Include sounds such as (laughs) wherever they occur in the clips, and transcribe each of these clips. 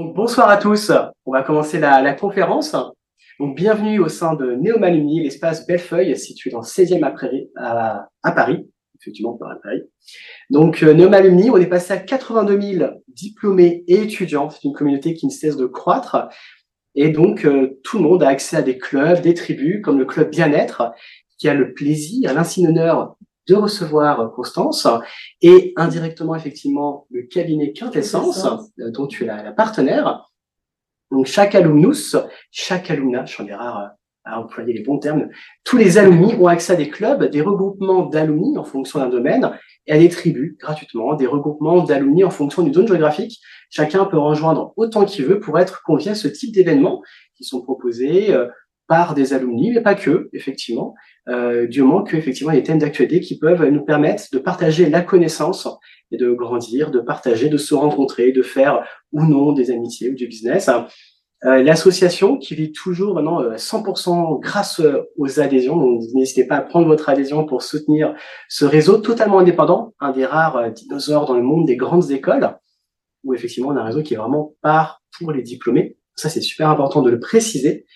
Bonsoir à tous. On va commencer la, la conférence. Donc, bienvenue au sein de Néomalumni, l'espace Bellefeuille, situé dans le 16e à, à, Paris, effectivement, à Paris. Donc, euh, Néomalumni, on est passé à 82 000 diplômés et étudiants. C'est une communauté qui ne cesse de croître. Et donc, euh, tout le monde a accès à des clubs, des tribus, comme le club Bien-être, qui a le plaisir, l'insigne honneur de recevoir Constance et indirectement effectivement le cabinet Quintessence euh, dont tu es la, partenaire. Donc chaque alumnus, chaque alumna, je suis rare à employer les bons termes, tous les alumni ont accès à des clubs, des regroupements d'alumni en fonction d'un domaine et à des tribus gratuitement, des regroupements d'alumni en fonction d'une zone géographique. Chacun peut rejoindre autant qu'il veut pour être convié à ce type d'événements qui sont proposés euh, par des alumni, mais pas que, effectivement, euh, du moment qu'effectivement, il y a des thèmes d'actualité qui peuvent nous permettre de partager la connaissance et de grandir, de partager, de se rencontrer, de faire ou non des amitiés ou du business. Euh, L'association qui vit toujours maintenant 100% euh, grâce euh, aux adhésions, donc n'hésitez pas à prendre votre adhésion pour soutenir ce réseau totalement indépendant, un des rares euh, dinosaures dans le monde des grandes écoles, où effectivement on a un réseau qui est vraiment part pour les diplômés. Ça c'est super important de le préciser.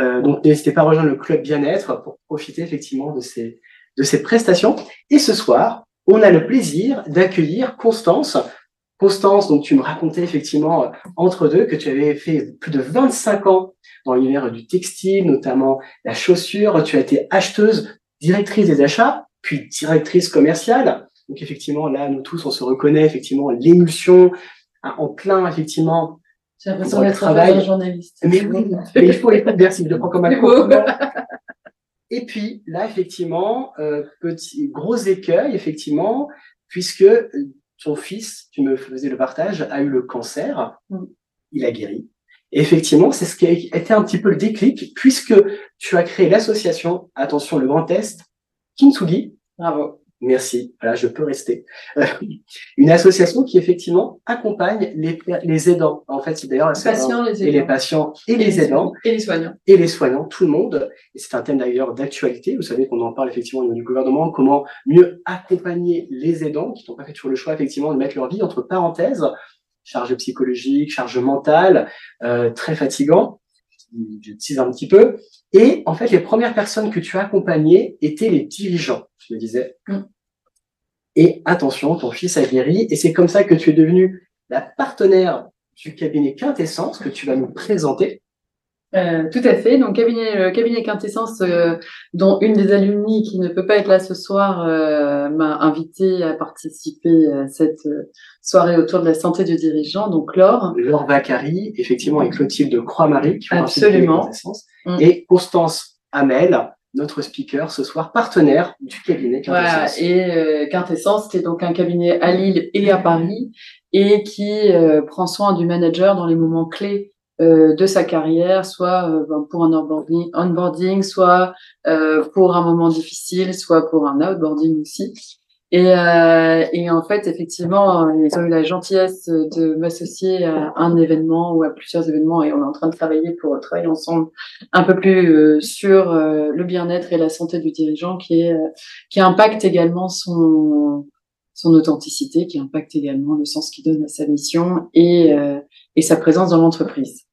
Euh, donc n'hésitez pas à rejoindre le club bien-être pour profiter effectivement de ces, de ces prestations. Et ce soir, on a le plaisir d'accueillir Constance. Constance, donc tu me racontais effectivement euh, entre deux que tu avais fait plus de 25 ans dans l'univers du textile, notamment la chaussure. Tu as été acheteuse, directrice des achats, puis directrice commerciale. Donc effectivement, là, nous tous, on se reconnaît effectivement l'émulsion hein, en plein effectivement j'ai l'impression d'être un journaliste. Mais oui, mais il faut écouter, merci, de prendre comme un Et puis, là, effectivement, euh, petit, gros écueil, effectivement, puisque ton fils, tu me faisais le partage, a eu le cancer, mm. il a guéri. Et effectivement, c'est ce qui a été un petit peu le déclic, puisque tu as créé l'association, attention, le Grand Est, Kintsugi. Bravo. Merci, voilà, je peux rester. Euh, une association qui effectivement accompagne les, les aidants. En fait, c'est d'ailleurs les patients, les et les patients et, les, aidants et les soignants et les soignants, tout le monde. Et c'est un thème d'ailleurs d'actualité. Vous savez qu'on en parle effectivement au niveau du gouvernement. Comment mieux accompagner les aidants qui n'ont pas fait toujours le choix effectivement de mettre leur vie entre parenthèses, charge psychologique, charge mentale, euh, très fatigant. Je tease un petit peu. Et en fait, les premières personnes que tu as accompagnées étaient les dirigeants, je me disais. Mm. Et attention, ton fils a guéri. Et c'est comme ça que tu es devenu la partenaire du cabinet Quintessence que tu vas nous présenter. Euh, tout à fait. Donc cabinet, le cabinet Quintessence, euh, dont une des alumni qui ne peut pas être là ce soir, euh, m'a invité à participer à cette soirée autour de la santé du dirigeant. Donc Laure. Laure Vacari, effectivement, et Clotilde Croix-Marie, qui Absolument. Mm. Et Constance Hamel, notre speaker ce soir, partenaire du cabinet Quintessence. Voilà. Et Quintessence, c'est donc un cabinet à Lille et à Paris et qui prend soin du manager dans les moments clés euh, de sa carrière, soit euh, ben, pour un onboarding, soit euh, pour un moment difficile, soit pour un outboarding aussi. Et, et en fait, effectivement, ils ont eu la gentillesse de m'associer à un événement ou à plusieurs événements et on est en train de travailler pour travailler ensemble un peu plus sur le bien-être et la santé du dirigeant qui est qui impacte également son son authenticité, qui impacte également le sens qu'il donne à sa mission et, et sa présence dans l'entreprise.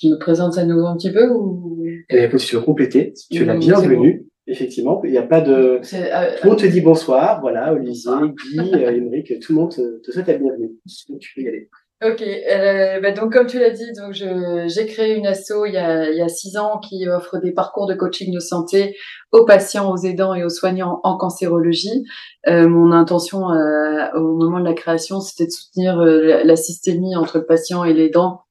Je me présente à nouveau un petit peu ou? Eh bien, si tu veux compléter, tu es la bienvenue. Effectivement, il n'y a pas de. Euh, tout le monde te dit bonsoir, voilà, Olivier, Guy, euh, (laughs) tout le monde te, souhaite la bienvenue. Donc, tu peux y aller. Ok, euh, bah donc comme tu l'as dit, donc j'ai créé une asso il y, a, il y a six ans qui offre des parcours de coaching de santé aux patients, aux aidants et aux soignants en cancérologie. Euh, mon intention euh, au moment de la création, c'était de soutenir la systémie entre le patient et l'aidant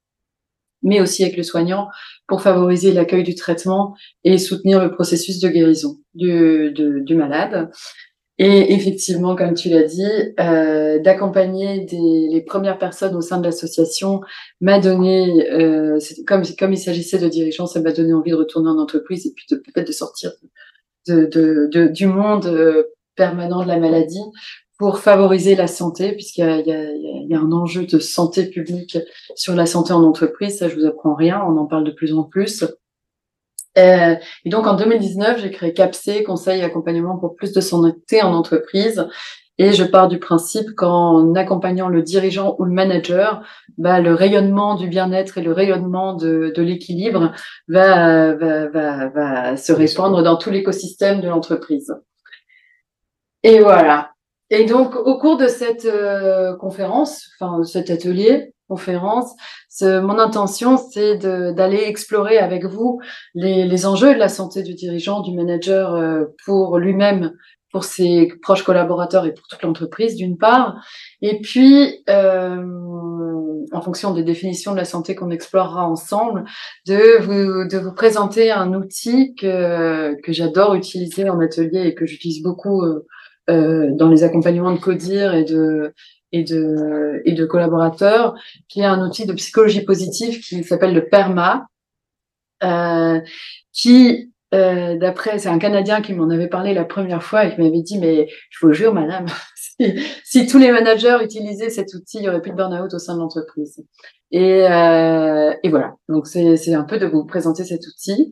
mais aussi avec le soignant pour favoriser l'accueil du traitement et soutenir le processus de guérison du, malade. Et effectivement, comme tu l'as dit, euh, d'accompagner les premières personnes au sein de l'association m'a donné, euh, comme, comme il s'agissait de dirigeants, ça m'a donné envie de retourner en entreprise et puis peut-être de sortir du monde euh, permanent de la maladie pour favoriser la santé, puisqu'il y, y, y a, un enjeu de santé publique sur la santé en entreprise. Ça, je vous apprends rien, on en parle de plus en plus. Euh, et donc en 2019, j'ai créé CAPC, conseil et accompagnement pour plus de santé en entreprise. Et je pars du principe qu'en accompagnant le dirigeant ou le manager, bah, le rayonnement du bien-être et le rayonnement de, de l'équilibre va, va, va, va se répandre dans tout l'écosystème de l'entreprise. Et voilà. Et donc, au cours de cette euh, conférence, enfin cet atelier, conférence, mon intention, c'est d'aller explorer avec vous les, les, enjeux de la santé du dirigeant, du manager euh, pour lui-même, pour ses proches collaborateurs et pour toute l'entreprise, d'une part, et puis, euh, en fonction des définitions de la santé qu'on explorera ensemble, de vous, de vous présenter un outil que, que j'adore utiliser en atelier et que j'utilise beaucoup euh, dans les accompagnements de CODIR et de, et de, et de collaborateurs, qui est un outil de psychologie positive qui s'appelle le PERMA, euh, qui, euh, d'après, c'est un Canadien qui m'en avait parlé la première fois et qui m'avait dit, mais je vous jure, madame, (laughs) si, si, tous les managers utilisaient cet outil, il n'y aurait plus de burn-out au sein de l'entreprise. Et, euh, et voilà, donc c'est un peu de vous présenter cet outil.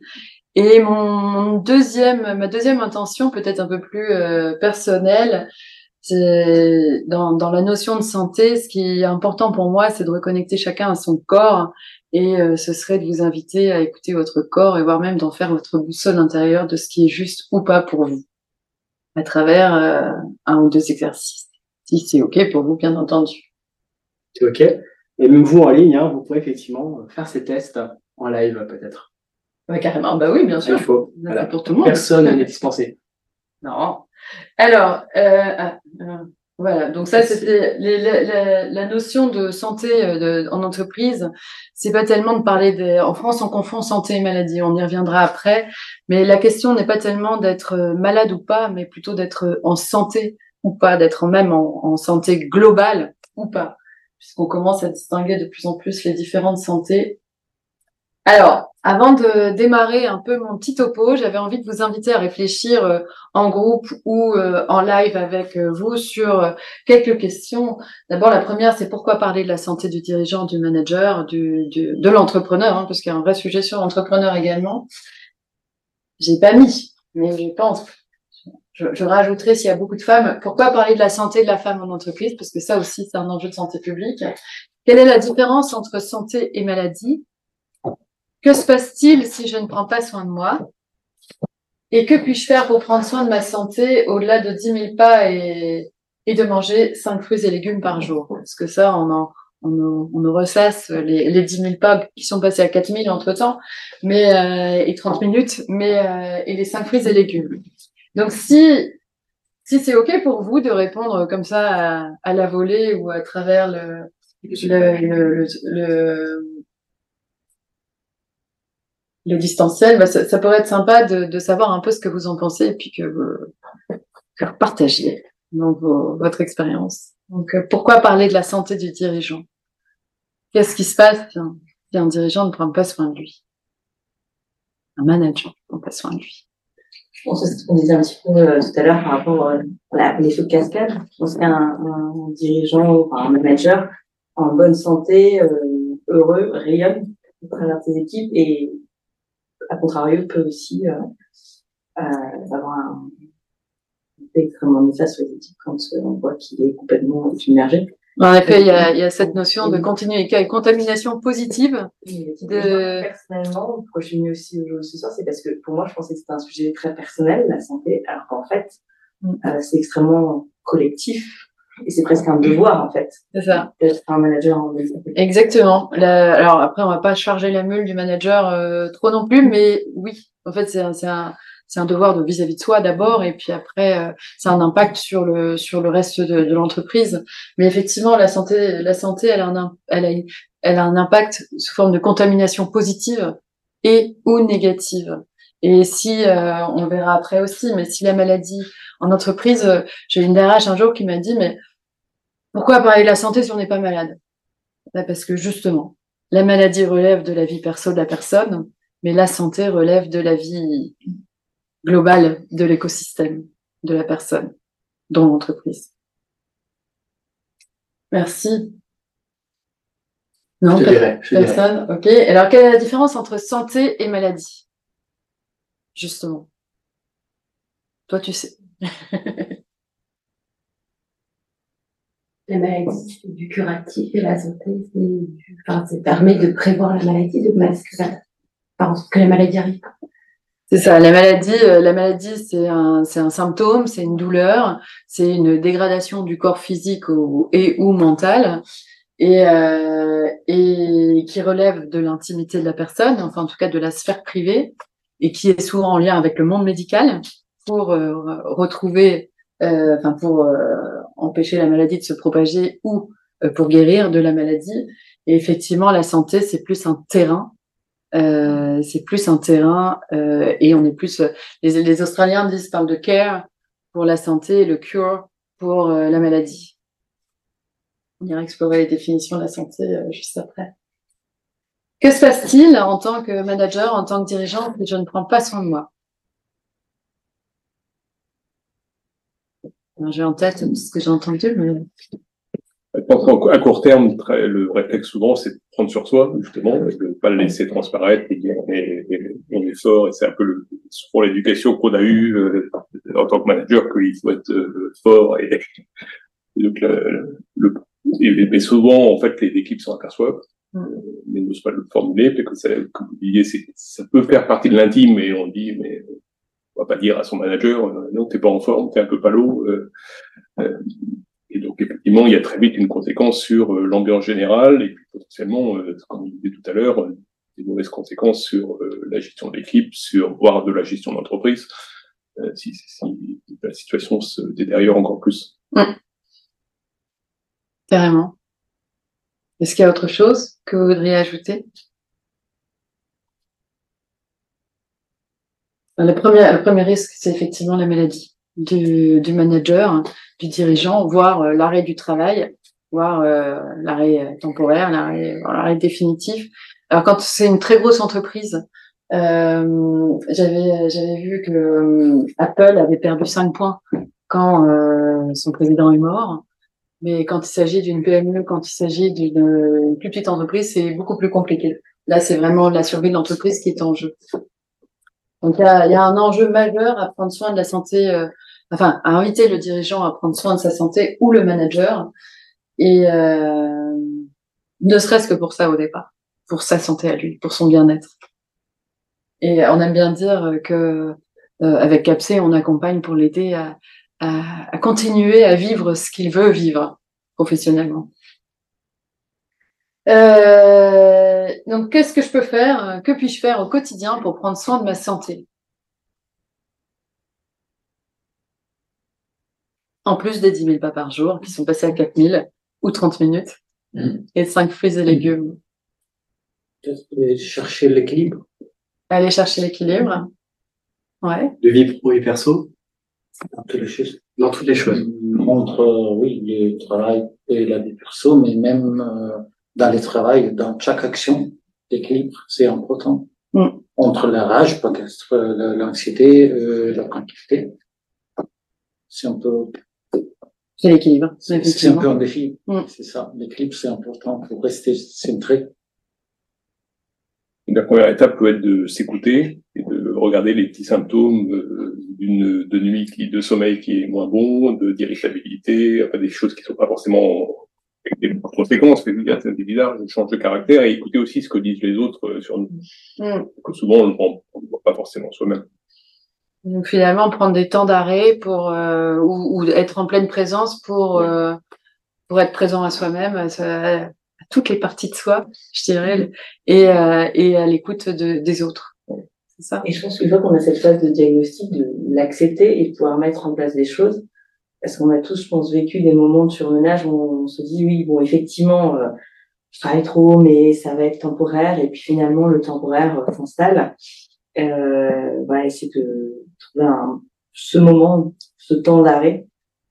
Et mon deuxième, ma deuxième intention, peut-être un peu plus euh, personnelle, c'est dans, dans la notion de santé, ce qui est important pour moi, c'est de reconnecter chacun à son corps. Et euh, ce serait de vous inviter à écouter votre corps et voire même d'en faire votre boussole intérieure de ce qui est juste ou pas pour vous, à travers euh, un ou deux exercices. Si c'est OK pour vous, bien entendu. C'est OK. Et même vous en ligne, hein, vous pouvez effectivement faire ces tests en live peut-être. Ouais, carrément. Bah oui, bien sûr. Il faut. Voilà. Pour tout le monde. Personne n'est dispensé. Non. Alors, euh, ah, euh, voilà. Donc ça, c'était la, la, notion de santé euh, de, en entreprise. C'est pas tellement de parler des. En France, on confond santé et maladie. On y reviendra après. Mais la question n'est pas tellement d'être malade ou pas, mais plutôt d'être en santé ou pas, d'être même en, en santé globale ou pas, puisqu'on commence à distinguer de plus en plus les différentes santé. Alors, avant de démarrer un peu mon petit topo, j'avais envie de vous inviter à réfléchir euh, en groupe ou euh, en live avec euh, vous sur quelques questions. D'abord, la première, c'est pourquoi parler de la santé du dirigeant, du manager, du, de l'entrepreneur, hein, parce qu'il y a un vrai sujet sur l'entrepreneur également. J'ai pas mis, mais je pense. Je, je rajouterai s'il y a beaucoup de femmes. Pourquoi parler de la santé de la femme en entreprise? Parce que ça aussi, c'est un enjeu de santé publique. Quelle est la différence entre santé et maladie? Que se passe-t-il si je ne prends pas soin de moi? Et que puis-je faire pour prendre soin de ma santé au-delà de 10 000 pas et, et de manger 5 fruits et légumes par jour? Parce que ça, on en, on, on ressasse les, les 10 000 pas qui sont passés à 4 000 entre-temps, mais euh, et 30 minutes, mais euh, et les 5 fruits et légumes. Donc si si c'est ok pour vous de répondre comme ça à, à la volée ou à travers le, le, le, le le distanciel, bah, ça, pourrait être sympa de, de, savoir un peu ce que vous en pensez et puis que vous, que vous partagiez donc, votre expérience. Donc, euh, pourquoi parler de la santé du dirigeant? Qu'est-ce qui se passe? Si un, dirigeant ne prend pas soin de lui Un manager ne prend pas soin de lui je pense que ce qu'on disait un petit peu euh, tout à l'heure par rapport euh, à l'effet de cascade. Je pense qu'un un dirigeant, enfin, un manager en bonne santé, heureux, rayonne à travers ses équipes et à contrario, peut aussi euh, euh, avoir un effet extrêmement néfaste sur les équipes quand on voit qu'il est complètement submergé. En effet, il y a, il y a cette notion de continuité, contamination positive. De... Personnellement, pourquoi je suis venue aussi aujourd'hui ce soir, c'est parce que pour moi, je pensais que c'était un sujet très personnel, la santé, alors qu'en fait, mm. euh, c'est extrêmement collectif et c'est presque un devoir, en fait. C'est ça. D'être un manager en Exactement. alors après, on va pas charger la mule du manager euh, trop non plus, mais oui, en fait, c'est un, un, un, devoir de vis-à-vis de soi d'abord, et puis après, euh, c'est un impact sur le, sur le reste de, de l'entreprise. Mais effectivement, la santé, la santé, elle a un, elle a, elle a un impact sous forme de contamination positive et ou négative. Et si, euh, on verra après aussi, mais si la maladie en entreprise, euh, j'ai une DRH un jour qui m'a dit, mais pourquoi parler de la santé si on n'est pas malade? Bah, Parce que justement, la maladie relève de la vie perso de la personne, mais la santé relève de la vie globale de l'écosystème de la personne, dont l'entreprise. Merci. Non, personne. Ok. Alors, quelle est la différence entre santé et maladie? Justement. Toi, tu sais. (laughs) la maladie, c'est du curatif et la santé, c'est du... enfin, ça permet de prévoir la maladie, de que, que la maladie arrive. C'est ça, la maladie, euh, la maladie, c'est un, c'est un symptôme, c'est une douleur, c'est une dégradation du corps physique ou, et ou mental, et, euh, et qui relève de l'intimité de la personne, enfin en tout cas de la sphère privée, et qui est souvent en lien avec le monde médical pour euh, retrouver, euh, enfin pour euh, empêcher la maladie de se propager ou pour guérir de la maladie. Et effectivement, la santé, c'est plus un terrain euh, c'est plus un terrain euh, et on est plus. Les, les, Australiens disent parlent de care pour la santé et le cure pour la maladie. On ira explorer les définitions de la santé juste après. Que se passe-t-il en tant que manager, en tant que dirigeant, si je ne prends pas soin de moi? J'ai en tête ce que j'ai entendu, mais à court terme, le réflexe souvent, c'est de prendre sur soi, justement, de ne pas le laisser transparaître et on est, fort. Et c'est un peu pour l'éducation qu'on a eue euh, en tant que manager qu'il faut être euh, fort. Et, mais souvent, en fait, les équipes s'en aperçoivent, mais n'osent pas le formuler, parce que ça, comme vous disiez, ça peut faire partie de l'intime, et on dit, mais on va pas dire à son manager, non, t'es pas en forme, t'es un peu palo. Euh, et donc, effectivement, il y a très vite une conséquence sur euh, l'ambiance générale et puis potentiellement, euh, comme je disais tout à l'heure, euh, des mauvaises conséquences sur la gestion de l'équipe, sur voire de la gestion d'entreprise, si, si, la situation se détériore encore plus. Carrément. Est-ce qu'il y a autre chose que vous voudriez ajouter? Le premier, le premier risque, c'est effectivement la maladie du, manager du dirigeant, voire euh, l'arrêt du travail, voire euh, l'arrêt temporaire, l'arrêt définitif. Alors quand c'est une très grosse entreprise, euh, j'avais vu que euh, Apple avait perdu 5 points quand son président est mort. Mais quand il s'agit d'une PME, quand il s'agit d'une plus petite entreprise, c'est beaucoup plus compliqué. Là, c'est vraiment la survie de l'entreprise qui est en jeu. Donc, il y a, y a, un enjeu majeur à prendre soin de la santé enfin, à inviter le dirigeant à prendre soin de sa santé ou le manager, et euh, ne serait-ce que pour ça au départ, pour sa santé à lui, pour son bien-être. Et on aime bien dire que euh, avec Capsé, on accompagne pour l'aider à, à, à, continuer à vivre ce qu'il veut vivre professionnellement. Euh, donc, qu'est-ce que je peux faire Que puis-je faire au quotidien pour prendre soin de ma santé? En plus des 10 000 pas par jour, qui sont passés à 4 000 ou 30 minutes, mmh. et 5 fruits et légumes. Aller chercher l'équilibre. Aller chercher l'équilibre. Ouais. De vie pro et perso. Dans toutes les choses. Dans toutes les choses. Entre, euh, oui, le travail et la vie perso, mais même euh, dans le travail, dans chaque action, l'équilibre, c'est important. Mmh. Entre la rage, peut-être l'anxiété, euh, la tranquillité. C'est un peu c'est l'équilibre. C'est un peu un défi. Mm. C'est ça. L'équilibre, c'est important pour rester centré. La première étape peut être de s'écouter et de regarder les petits symptômes euh, d'une de nuit qui, de sommeil qui est moins bon, de d'irritabilité, enfin des choses qui sont pas forcément avec des conséquences, mais c'est bizarre, je change de caractère et écouter aussi ce que disent les autres euh, sur nous. Mm. Que souvent on ne voit pas forcément soi-même. Donc finalement, prendre des temps d'arrêt pour euh, ou, ou, être en pleine présence pour euh, pour être présent à soi-même, à, toutes les parties de soi, je dirais, et, euh, et à l'écoute de, des autres. Ça. Et je pense qu'une fois qu'on a cette phase de diagnostic, de l'accepter et de pouvoir mettre en place des choses, parce qu'on a tous, je pense, vécu des moments de surmenage où on se dit oui, bon, effectivement, euh, je travaille trop, mais ça va être temporaire, et puis finalement le temporaire euh, s'installe. Euh, voilà, essayer de trouver un, ce moment, ce temps d'arrêt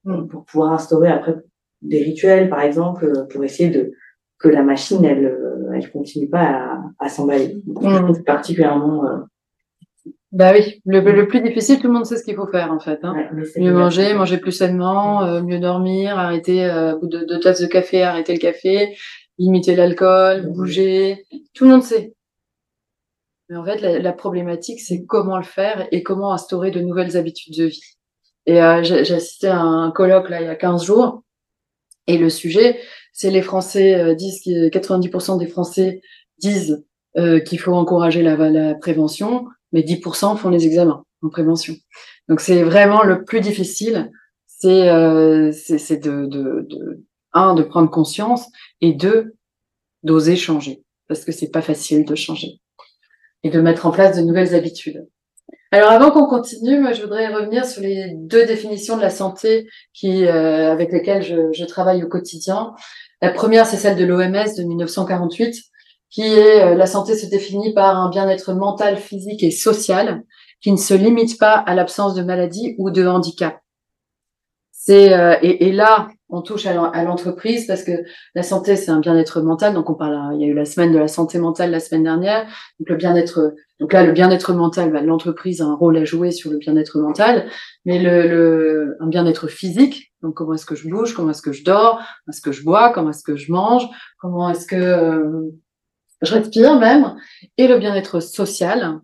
mm. pour pouvoir instaurer après des rituels, par exemple, pour essayer de que la machine, elle, euh, elle continue pas à, à s'emballer. Mm. Particulièrement. Bah oui, le, le, plus difficile, tout le monde sait ce qu'il faut faire en fait. Hein. mieux manger, manger plus sainement, euh, mieux dormir, arrêter euh, de deux tasses de café, arrêter le café, limiter l'alcool, bouger. Tout le monde sait. Mais en fait, la, problématique, c'est comment le faire et comment instaurer de nouvelles habitudes de vie. Et euh, j'ai assisté à un colloque là il y a 15 jours Et le sujet, c'est les Français euh, disent que 90% des Français disent euh, qu'il faut encourager la, la prévention, mais 10% font les examens en prévention. Donc c'est vraiment le plus difficile, c'est euh, de, de, de, un de prendre conscience et deux d'oser changer parce que c'est pas facile de changer et de mettre en place de nouvelles habitudes. Alors avant qu'on continue, moi je voudrais revenir sur les deux définitions de la santé qui euh, avec lesquelles je, je, travaille au quotidien. La première c'est celle de l'OMS de 1948 qui est euh, la santé se définit par un bien-être mental, physique et social qui ne se limite pas à l'absence de maladie ou de handicap. C'est euh, et, là, on touche à l'entreprise parce que la santé, c'est un bien-être mental. Donc, on parle. Il y a eu la semaine de la santé mentale la semaine dernière. Donc, le bien-être. Donc là, le bien-être mental, bah, l'entreprise a un rôle à jouer sur le bien-être mental, mais le, le un bien-être physique. Donc, comment est-ce que je bouge, comment est-ce que je dors, comment est-ce que je bois, comment est-ce que je mange, comment est-ce que euh, je respire même, et le bien-être social.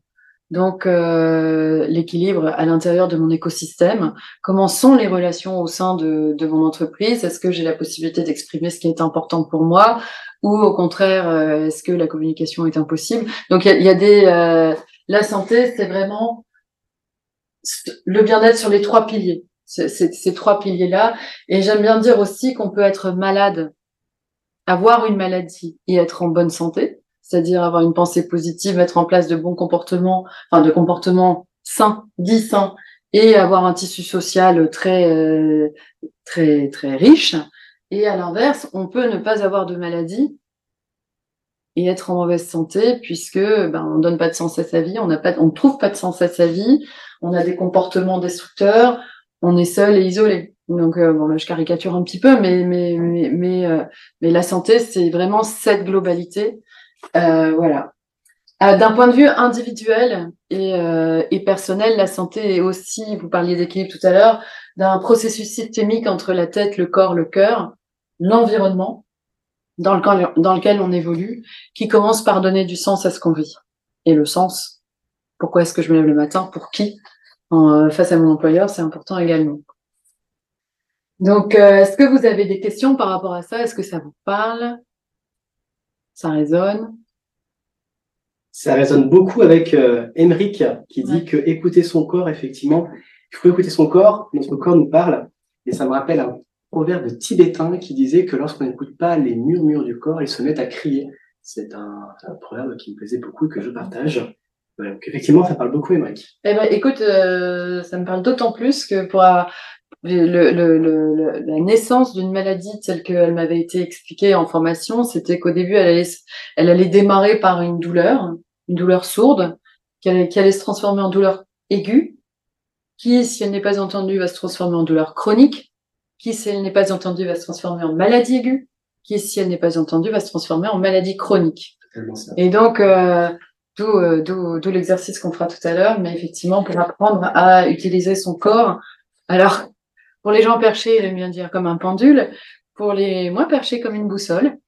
Donc, euh, l'équilibre à l'intérieur de mon écosystème. Comment sont les relations au sein de, de mon entreprise? Est-ce que j'ai la possibilité d'exprimer ce qui est important pour moi? Ou au contraire, euh, est-ce que la communication est impossible? Donc, il y, a, des... Euh, la santé, c'est vraiment le bien-être sur les trois piliers. ces trois piliers-là. Et j'aime bien dire aussi qu'on peut être malade, avoir une maladie et être en bonne santé c'est-à-dire avoir une pensée positive, mettre en place de bons comportements, enfin de comportements sains, dits sains, et avoir un tissu social très euh, très très riche. Et à l'inverse, on peut ne pas avoir de maladie et être en mauvaise santé puisque ben on donne pas de sens à sa vie, on n'a pas, on trouve pas de sens à sa vie, on a des comportements destructeurs, on est seul et isolé. Donc euh, bon là je caricature un petit peu, mais mais mais mais, euh, mais la santé c'est vraiment cette globalité voilà. Euh, d'un point de vue individuel et, euh, et, personnel, la santé est aussi, vous parliez d'équilibre tout à l'heure, d'un processus systémique entre la tête, le corps, le cœur, l'environnement dans, le, dans lequel on évolue, qui commence par donner du sens à ce qu'on vit. Et le sens, pourquoi est-ce que je me lève le matin, pour qui, face à mon employeur, c'est important également. Donc, est-ce que vous avez des questions par rapport à ça? Est-ce que ça vous parle? Ça résonne Ça résonne beaucoup avec euh, qui dit que écouter son corps, effectivement, il faut écouter son corps, notre corps nous parle. Et ça me rappelle un proverbe tibétain qui disait que lorsqu'on n'écoute pas les murmures du corps, il se met à crier. C'est un, proverbe qui me plaisait beaucoup et que je partage. Donc effectivement, ça parle beaucoup, Émeric. Eh ben, écoute, euh, ça me parle d'autant plus que pour, le, le, le, la naissance d'une maladie telle qu'elle m'avait été expliquée en formation, c'était qu'au début, elle allait, elle allait démarrer par une douleur, une douleur sourde, qui allait, qui allait se transformer en douleur aiguë, qui, si elle n'est pas entendue, va se transformer en douleur chronique, qui, si elle n'est pas entendue, va se transformer en maladie aiguë, qui, si elle n'est pas entendue, va se transformer en maladie chronique. Et donc, euh, euh d'où l'exercice qu'on fera tout à l'heure, mais effectivement, pour apprendre à utiliser son corps. Alors, pour les gens perchés, j'aime bien dire comme un pendule. Pour les moins perchés, comme une boussole.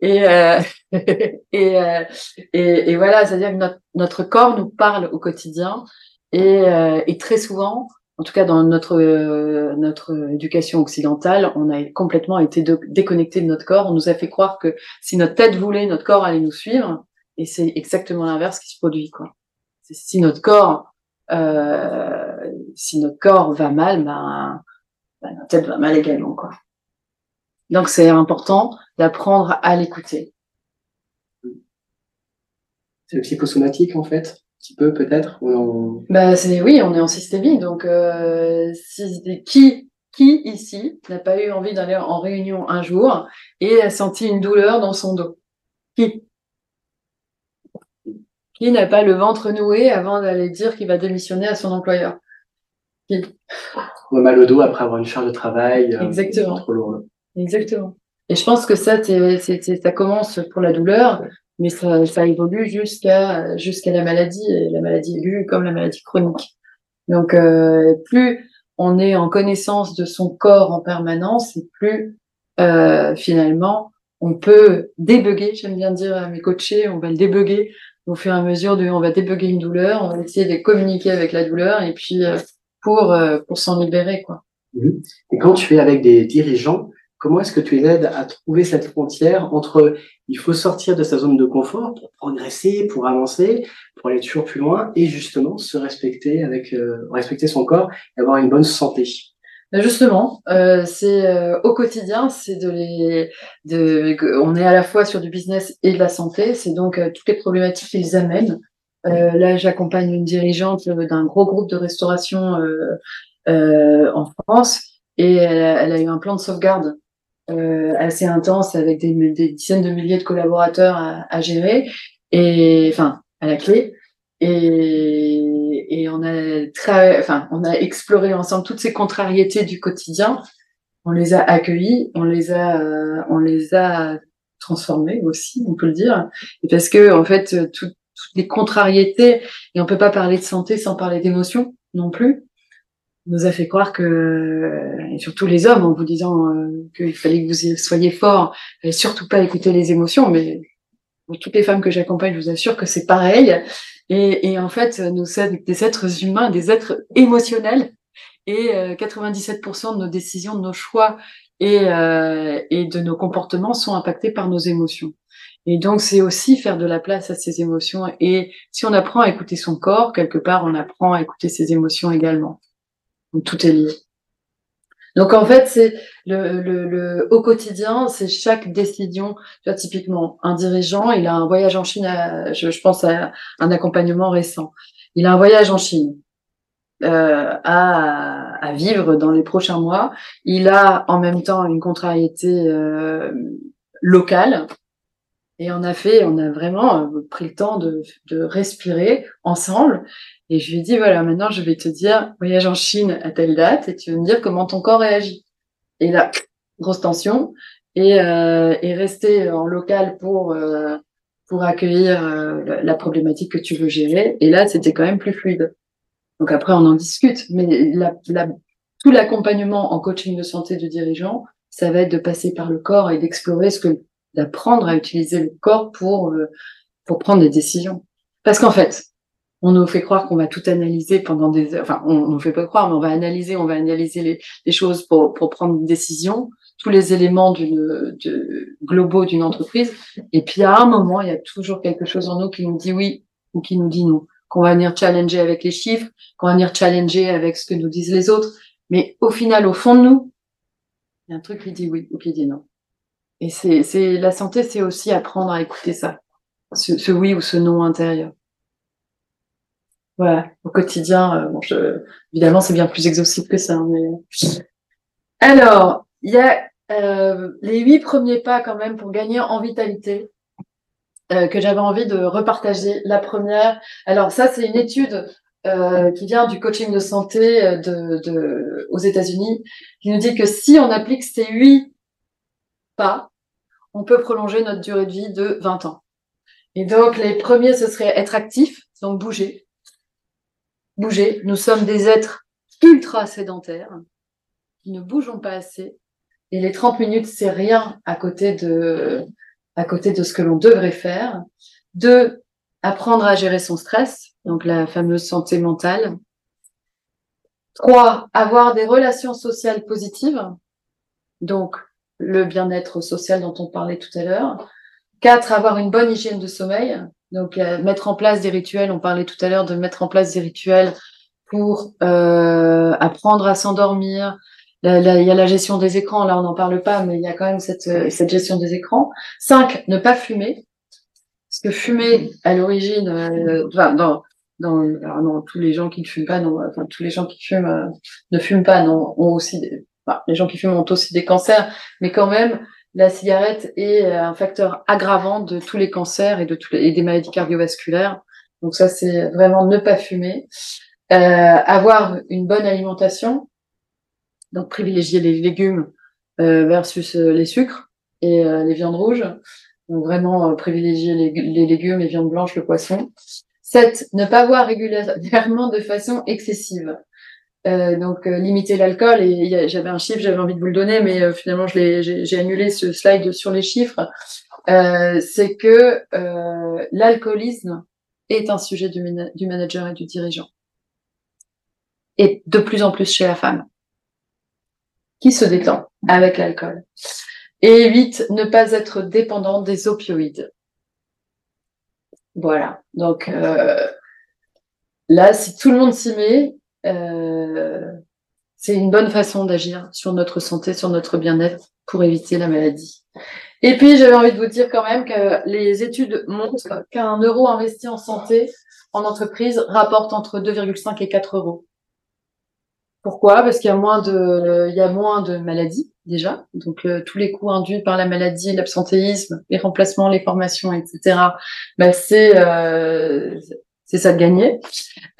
Et, euh, (laughs) euh, et, et, voilà, c'est-à-dire que notre, corps nous parle au quotidien. Et, euh, et très souvent, en tout cas dans notre, notre éducation occidentale, on a complètement été déconnecté de notre corps. On nous a fait croire que si notre tête voulait, notre corps allait nous suivre. Et c'est exactement l'inverse qui se produit. Si notre corps, si notre corps va mal, ben ben, tête va mal également, quoi. Donc, c'est important d'apprendre à l'écouter. C'est le psychosomatique, en fait, un petit peu, peut-être on... bah, c'est Oui, on est en systémie. Donc, euh, si, qui, qui ici n'a pas eu envie d'aller en réunion un jour et a senti une douleur dans son dos? Qui? Qui n'a pas le ventre noué avant d'aller dire qu'il va démissionner à son employeur? On a mal au dos après avoir une charge de travail. Euh, Exactement. Exactement. Et je pense que ça, c'est, ça commence pour la douleur, mais ça, ça évolue jusqu'à jusqu'à la maladie, et la maladie aiguë comme la maladie chronique. Donc, euh, plus on est en connaissance de son corps en permanence, et plus euh, finalement on peut débugger. J'aime bien dire à mes coachés, on va le débugger au fur et à mesure de, on va débugger une douleur, on va essayer de communiquer avec la douleur, et puis euh, pour s'en libérer. Quoi. Mhm. Et quand tu es avec des dirigeants, comment est-ce que tu les aides à trouver cette frontière entre il faut sortir de sa zone de confort pour progresser, pour avancer, pour aller toujours plus loin et justement se respecter avec euh, respecter son corps et avoir une bonne santé? Ben, justement, euh, c'est euh, au quotidien, c'est de les, de, on est à la fois sur du business et de la santé, c'est donc euh, toutes les problématiques qu'ils amènent. Euh, là, j'accompagne une dirigeante d'un gros groupe de restauration en France et elle a, elle a, eu un plan de sauvegarde assez intense avec des, des, dizaines de milliers de collaborateurs à, à gérer et enfin à la clé. Et et on a enfin, on a exploré ensemble toutes ces contrariétés du quotidien. On les a accueillis, on les a, euh, on les a transformés aussi, on peut le dire. Parce que en fait, toutes contrariétés, et on peut pas parler de santé sans parler d'émotion non plus, nous a fait croire que, et surtout les hommes, en vous disant euh, qu'il fallait que vous soyez forts, et surtout pas écouter les émotions, mais toutes les femmes que j'accompagne, je vous assure que c'est pareil. Et, et, en fait, nous sommes des êtres humains, des êtres émotionnels. Et 97% euh, de nos décisions, de nos choix et, euh, et de nos comportements sont impactés par nos émotions. Et donc, c'est aussi faire de la place à ces émotions. Et si on apprend à écouter son corps, quelque part, on apprend à écouter ses émotions également. Tout est lié. Donc en fait, c'est le, le, le, au quotidien, c'est chaque décision. Tu vois, typiquement, un dirigeant, il a un voyage en Chine. je, je, pense à un accompagnement récent. Il a un voyage en Chine euh, à, à, vivre dans les prochains mois. Il a en même temps une contrariété euh, locale. Et on a fait, on a vraiment euh, pris le temps de, de respirer ensemble et je lui ai dit, voilà, maintenant je vais te dire, voyage en Chine à telle date, et tu vas me dire comment ton corps réagit. Et là, grosse tension, et, euh, et rester en local pour, euh, pour accueillir euh, la problématique que tu veux gérer. Et là, c'était quand même plus fluide. Donc après, on en discute, mais la, la, tout l'accompagnement en coaching de santé de dirigeants, ça va être de passer par le corps et d'explorer ce que, d'apprendre à utiliser le corps pour, euh, pour prendre des décisions. Parce qu'en fait, on nous fait croire qu'on va tout analyser pendant des heures. Enfin, on nous fait pas croire, mais on va analyser, on va analyser les, les choses pour, pour prendre une décision, tous les éléments d'une, de, globaux d'une entreprise. Et puis, à un moment, il y a toujours quelque chose en nous qui nous dit oui ou qui nous dit non. Qu'on va venir challenger avec les chiffres, qu'on va venir challenger avec ce que nous disent les autres. Mais au final, au fond de nous, il y a un truc qui dit oui ou qui dit non. Et c'est, la santé, c'est aussi apprendre à écouter ça. Ce, oui ou ce non intérieur. Voilà, au quotidien, euh, bon, je, évidemment, c'est bien plus exhaustif que ça. Mais... Alors, il y a euh, les huit premiers pas quand même pour gagner en vitalité euh, que j'avais envie de repartager. La première, alors ça, c'est une étude euh, qui vient du coaching de santé euh, de, de, aux États-Unis, qui nous dit que si on applique ces huit pas, on peut prolonger notre durée de vie de 20 ans. Et donc, les premiers, ce serait être actif, donc bouger bouger. Nous sommes des êtres ultra sédentaires ne bougeons pas assez. Et les 30 minutes, c'est rien à côté de, à côté de ce que l'on devrait faire. Deux, apprendre à gérer son stress, donc la fameuse santé mentale. Trois, avoir des relations sociales positives, donc le bien-être social dont on parlait tout à l'heure. Quatre, avoir une bonne hygiène de sommeil, donc, euh, mettre en place des rituels, on parlait tout à l'heure de mettre en place des rituels pour euh, apprendre à s'endormir. Il y a la gestion des écrans, là on n'en parle pas, mais il y a quand même cette, euh, cette gestion des écrans. Cinq, ne pas fumer. Parce que fumer, à l'origine, euh, dans, dans, non, tous les gens qui ne fument pas, non, enfin, tous les gens qui fument euh, ne fument pas, non, ont aussi des, les gens qui fument ont aussi des cancers, mais quand même, la cigarette est euh, un facteur aggravant de tous les cancers et de tous et des maladies cardiovasculaires. Donc ça, c'est vraiment ne pas fumer. Euh, avoir une bonne alimentation, donc privilégier les légumes euh, versus les sucres et les viandes rouges. Donc vraiment privilégier les, les, légumes, les viandes blanches, le poisson. 7. Ne pas boire régulièrement de façon excessive. Euh, donc euh, limiter l'alcool et j'avais un chiffre, j'avais envie de vous le donner, mais euh, finalement j'ai annulé ce slide sur les chiffres. Euh, c'est que l'alcoolisme est un sujet du, du, manager et du dirigeant, et de plus en plus chez la femme. qui se détend avec l'alcool. Et 8, ne pas être dépendant des opioïdes. Voilà. Donc là, si tout le monde s'y met, euh, c'est une bonne façon d'agir sur notre santé, sur notre bien-être pour éviter la maladie. Et puis, j'avais envie de vous dire quand même que les études montrent qu'un euro investi en santé en entreprise rapporte entre 2,5 et 4 euros. Pourquoi? Parce qu'il y a moins de, il y a moins de maladies déjà. Donc euh, tous les coûts induits par la maladie, l'absentéisme, les remplacements, les formations, etc. Ben, c'est euh, c'est ça de gagner.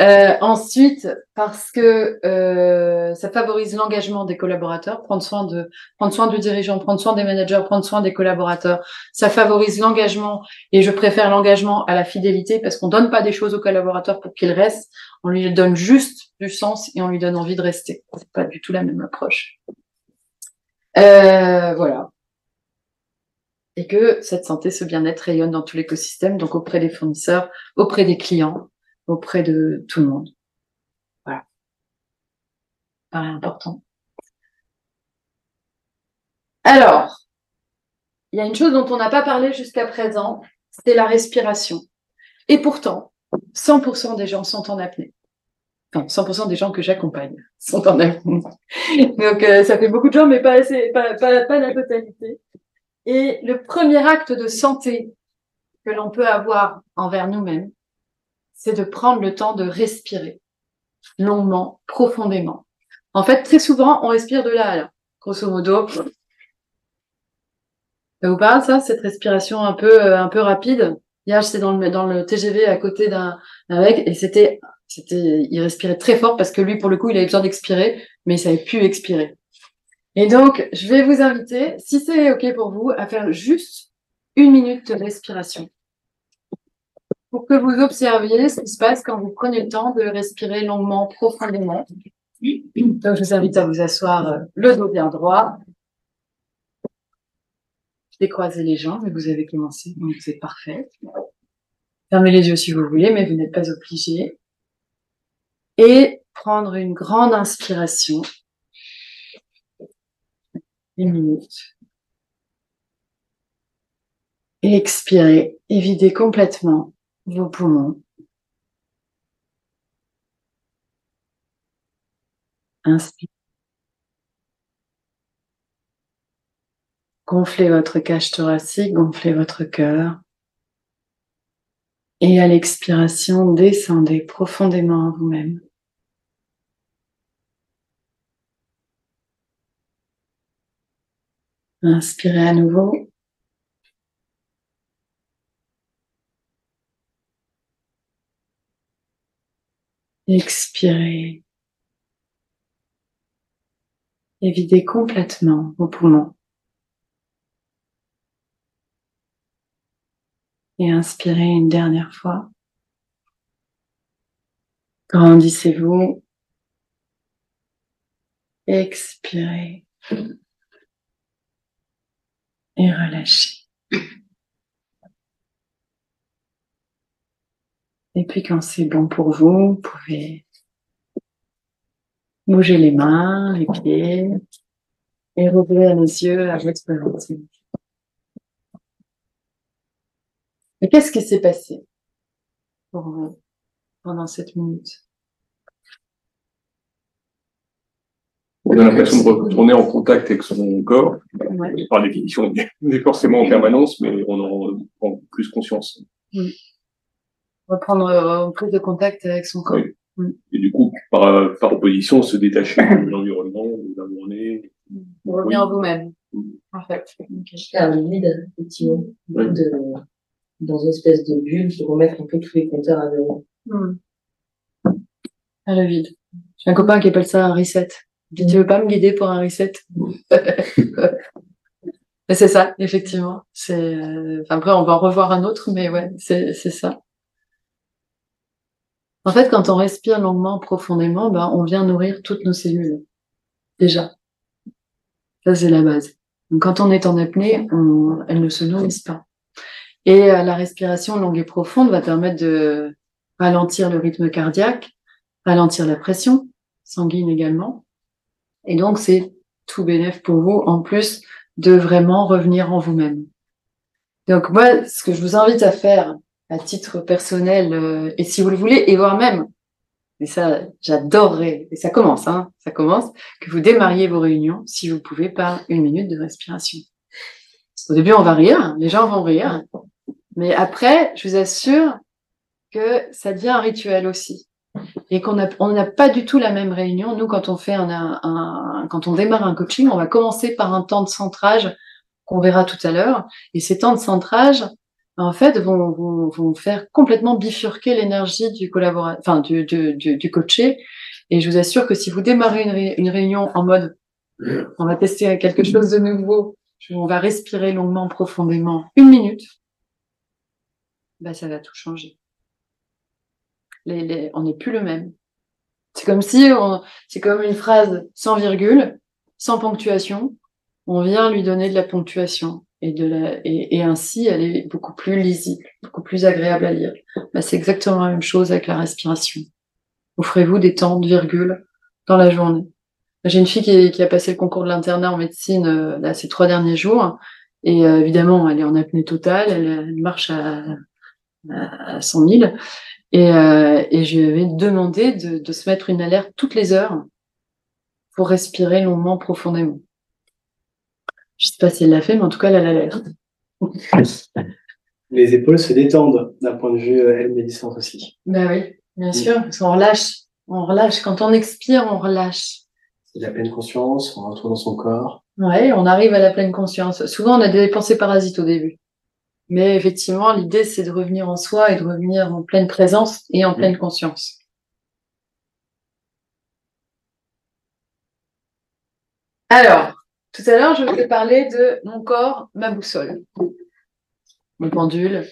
Euh, ensuite, parce que euh, ça favorise l'engagement des collaborateurs, prendre soin de prendre soin du dirigeant, prendre soin des managers, prendre soin des collaborateurs. Ça favorise l'engagement et je préfère l'engagement à la fidélité parce qu'on donne pas des choses aux collaborateurs pour qu'ils restent, on lui donne juste du sens et on lui donne envie de rester. C'est pas du tout la même approche. Euh, voilà et que cette santé, ce bien-être rayonne dans tout l'écosystème, donc auprès des fournisseurs, auprès des clients, auprès de tout le monde. Voilà. Paraît important. Alors, il y a une chose dont on n'a pas parlé jusqu'à présent, c'est la respiration. Et pourtant, 100% des gens sont en apnée. Enfin, 100% des gens que j'accompagne sont en apnée. (laughs) Donc, euh, ça fait beaucoup de gens, mais pas, la totalité. Et le premier acte de santé que l'on peut avoir envers nous-mêmes, c'est de prendre le temps de respirer longuement, profondément. En fait, très souvent, on respire de là à. Grosso modo, ça vous parle ça, cette respiration un peu euh, un peu rapide? Hier, j'étais dans le dans le TGV à côté d'un mec et c'était c'était il respirait très fort parce que lui pour le coup, il avait besoin d'expirer, mais il savait plus expirer. Et donc, je vais vous inviter, si c'est OK pour vous, à faire juste une minute de respiration. Pour que vous observiez ce qui se passe quand vous prenez le temps de respirer longuement, profondément. Donc, je vous invite à vous asseoir euh, le dos bien droit. Décroisez les jambes, mais vous avez commencé, donc c'est parfait. Fermez les yeux si vous voulez, mais vous n'êtes pas obligé. Et prendre une grande inspiration une minute. Et expirez et videz complètement vos poumons. Inspirez. Gonflez votre cage thoracique, gonflez votre cœur. Et à l'expiration, descendez profondément en vous-même. Inspirez à nouveau. Expirez. Et videz complètement vos poumons. Et inspirez une dernière fois. Grandissez-vous. Expirez et relâchez. Et puis quand c'est bon pour vous, vous pouvez bouger les mains, les pieds et rouvrir les yeux à votre volonté. Et qu'est-ce qui s'est passé pour vous pendant cette minute? On a l'impression de retourner en contact avec son corps. Par définition, on est (laughs) forcément en permanence, mais on en prend plus conscience. Reprendre euh, plus de contact avec son corps. Et du coup, par, par opposition, se détacher de l'environnement, de la journée. Revenir en vous-même. En fait. Okay. un vide, effectivement. De, dans une espèce de bulle, se remettre un peu tous les compteurs à zéro. Hmm. À le vide. J'ai un copain qui appelle ça un reset. Tu veux pas me guider pour un reset (laughs) C'est ça, effectivement. C'est. Euh, enfin, après, on va en revoir un autre, mais ouais, c'est c'est ça. En fait, quand on respire longuement, profondément, ben, on vient nourrir toutes nos cellules. Déjà. Ça, c'est la base. Donc, quand on est en apnée, on... elles ne se nourrissent pas. Et euh, la respiration longue et profonde va permettre de ralentir le rythme cardiaque, ralentir la pression sanguine également, et donc, c'est tout bénéf pour vous, en plus de vraiment revenir en vous-même. Donc moi, ce que je vous invite à faire à titre personnel, euh, et si vous le voulez, et voire même, et ça, j'adorerais, et ça commence, hein, ça commence, que vous démarriez vos réunions, si vous pouvez, par une minute de respiration. Au début, on va rire, les gens vont rire, mais après, je vous assure que ça devient un rituel aussi et qu'on on n'a pas du tout la même réunion. Nous, quand on fait un, quand on démarre un coaching, on va commencer par un temps de centrage qu'on verra tout à l'heure. Et ces temps de centrage, en fait, vont, faire complètement bifurquer l'énergie du enfin du, du, du, coaché. Et je vous assure que si vous démarrez une, une réunion en mode, on va tester quelque chose de nouveau, on va respirer longuement, profondément, une minute, bah ça va tout changer on n'est plus le même. C'est comme si c'est comme une phrase sans virgule, sans ponctuation. On vient lui donner de la ponctuation et de la, et, ainsi elle est beaucoup plus lisible, beaucoup plus agréable à lire. Bah, c'est exactement la même chose avec la respiration. Offrez-vous des temps de virgule dans la journée. J'ai une fille qui, a passé le concours de l'internat en médecine euh, ces trois derniers jours. Et euh, évidemment, elle est en apnée totale, elle, marche à, à 100 000. Et, euh, et je lui avais demandé de, de, se mettre une alerte toutes les heures pour respirer longuement, profondément. Je sais pas si elle l'a fait, mais en tout cas, elle a l'alerte. Les épaules se détendent d'un point de vue euh, elle médicine aussi. Ben oui, bien sûr, parce qu'on relâche. On relâche. Quand on expire, on relâche. C'est la pleine conscience, on retrouve dans son corps. Ouais, on arrive à la pleine conscience. Souvent, on a des pensées parasites au début. Mais effectivement, l'idée, c'est de revenir en soi et de revenir en pleine présence et en pleine conscience. Alors, tout à l'heure, je vous ai parlé de mon corps, ma boussole, mon pendule.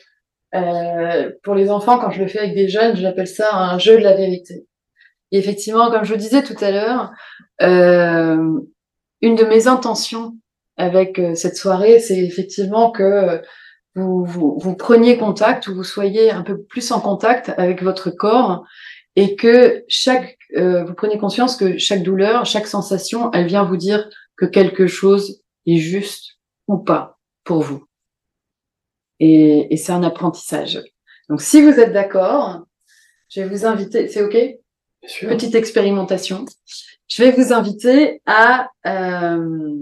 Euh, pour les enfants, quand je le fais avec des jeunes, j'appelle ça un jeu de la vérité. Et effectivement, comme je vous disais tout à l'heure, euh, une de mes intentions avec euh, cette soirée, c'est effectivement que vous, vous, preniez contact ou vous soyez un peu plus en contact avec votre corps et que chaque, euh, vous prenez conscience que chaque douleur, chaque sensation, elle vient vous dire que quelque chose est juste ou pas pour vous. Et, et c'est un apprentissage. Donc, si vous êtes d'accord, je vais vous inviter, c'est OK? Petite expérimentation. Je vais vous inviter à euh,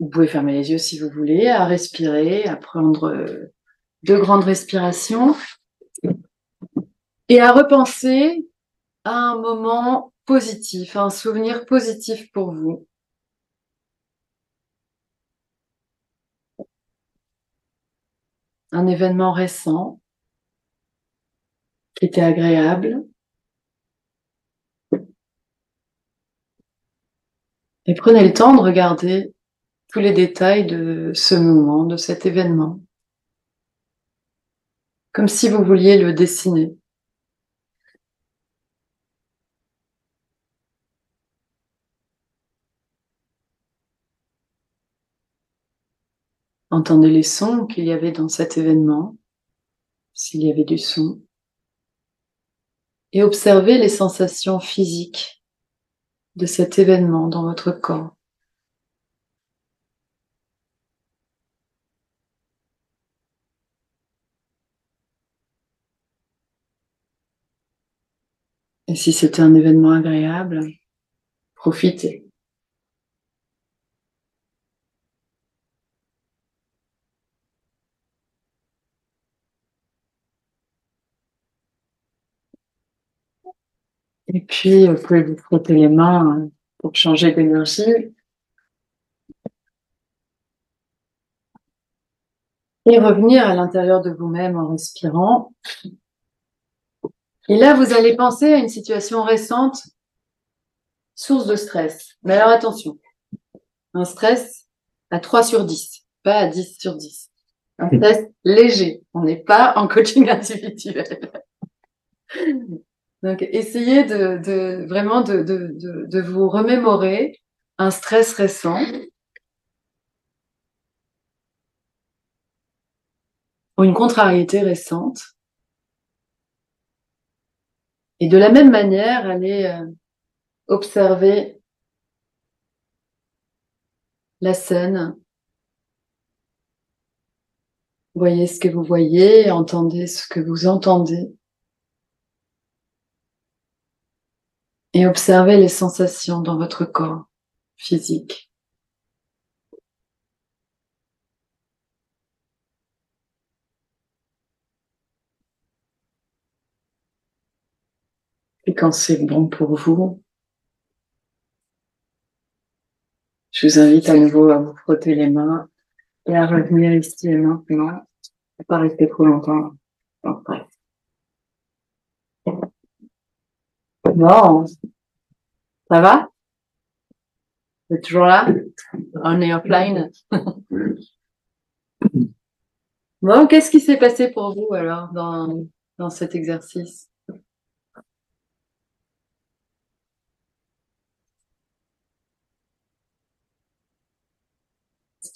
vous pouvez fermer les yeux si vous voulez, à respirer, à prendre euh, deux grandes respirations et à repenser à un moment positif, à un souvenir positif pour vous. Un événement récent qui était agréable. Et prenez le temps de regarder tous les détails de ce moment, de cet événement, comme si vous vouliez le dessiner. Entendez les sons qu'il y avait dans cet événement, s'il y avait du son, et observez les sensations physiques de cet événement dans votre corps. Et si c'était un événement agréable, profitez. Et puis, vous pouvez vous frotter les mains hein, pour changer d'énergie. Et revenir à l'intérieur de vous-même en respirant. Et là, vous allez penser à une situation récente, source de stress. Mais alors attention, un stress à 3 sur 10, pas à 10 sur 10. Un stress léger. On n'est pas en coaching individuel. (laughs) Donc, essayez de, vraiment de, de vous remémorer un stress récent. Ou une contrariété récente et de la même manière, allez euh, observer la scène. Voyez ce que vous voyez, entendez ce que vous entendez. Et observez les sensations dans votre corps physique. Et quand c'est bon pour vous, je vous invite à nouveau à vous frotter les mains et à revenir ici et maintenant, et pas rester trop longtemps. Bon, ça va? Vous êtes toujours là? On est offline. (laughs) Bon, qu'est-ce qui s'est passé pour vous alors dans, dans cet exercice?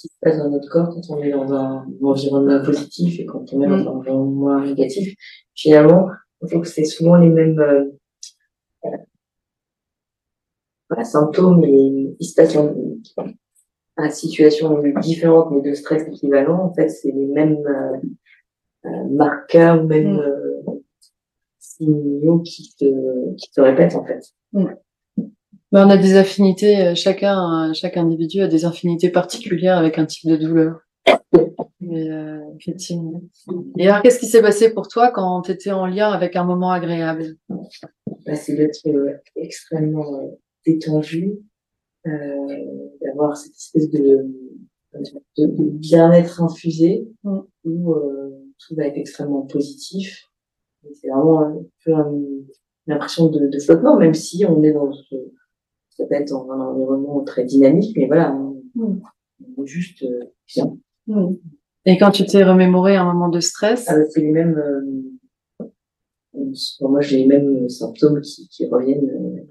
Qui se passe dans notre corps quand on est dans un, environnement positif et quand on est dans un environnement négatif. Finalement, je trouve que c'est souvent les mêmes euh, euh, symptômes et il se passe situation différente mais de stress équivalent. En fait, c'est les mêmes euh, euh marqueurs, mêmes mm. signaux qui te, qui te répètent en fait. Mm. Ben, on a des affinités, euh, chacun, chaque individu a des affinités particulières avec un type de douleur. Mais, euh, effectivement. Et alors, qu'est-ce qui s'est passé pour toi quand tu étais en lien avec un moment agréable? Bah, C'est d'être euh, extrêmement euh, détendu, euh, d'avoir cette espèce de, de, de bien-être infusé mm. où tout va être extrêmement positif. C'est vraiment un peu une, impression de, de flottement, même si on est dans ce, ça peut être dans un environnement très dynamique, mais voilà, on, mm. juste euh, bien. Mm. Et quand tu t'es remémoré un moment de stress? Ah, C'est les mêmes. Euh, moi, j'ai les mêmes symptômes qui, qui reviennent euh,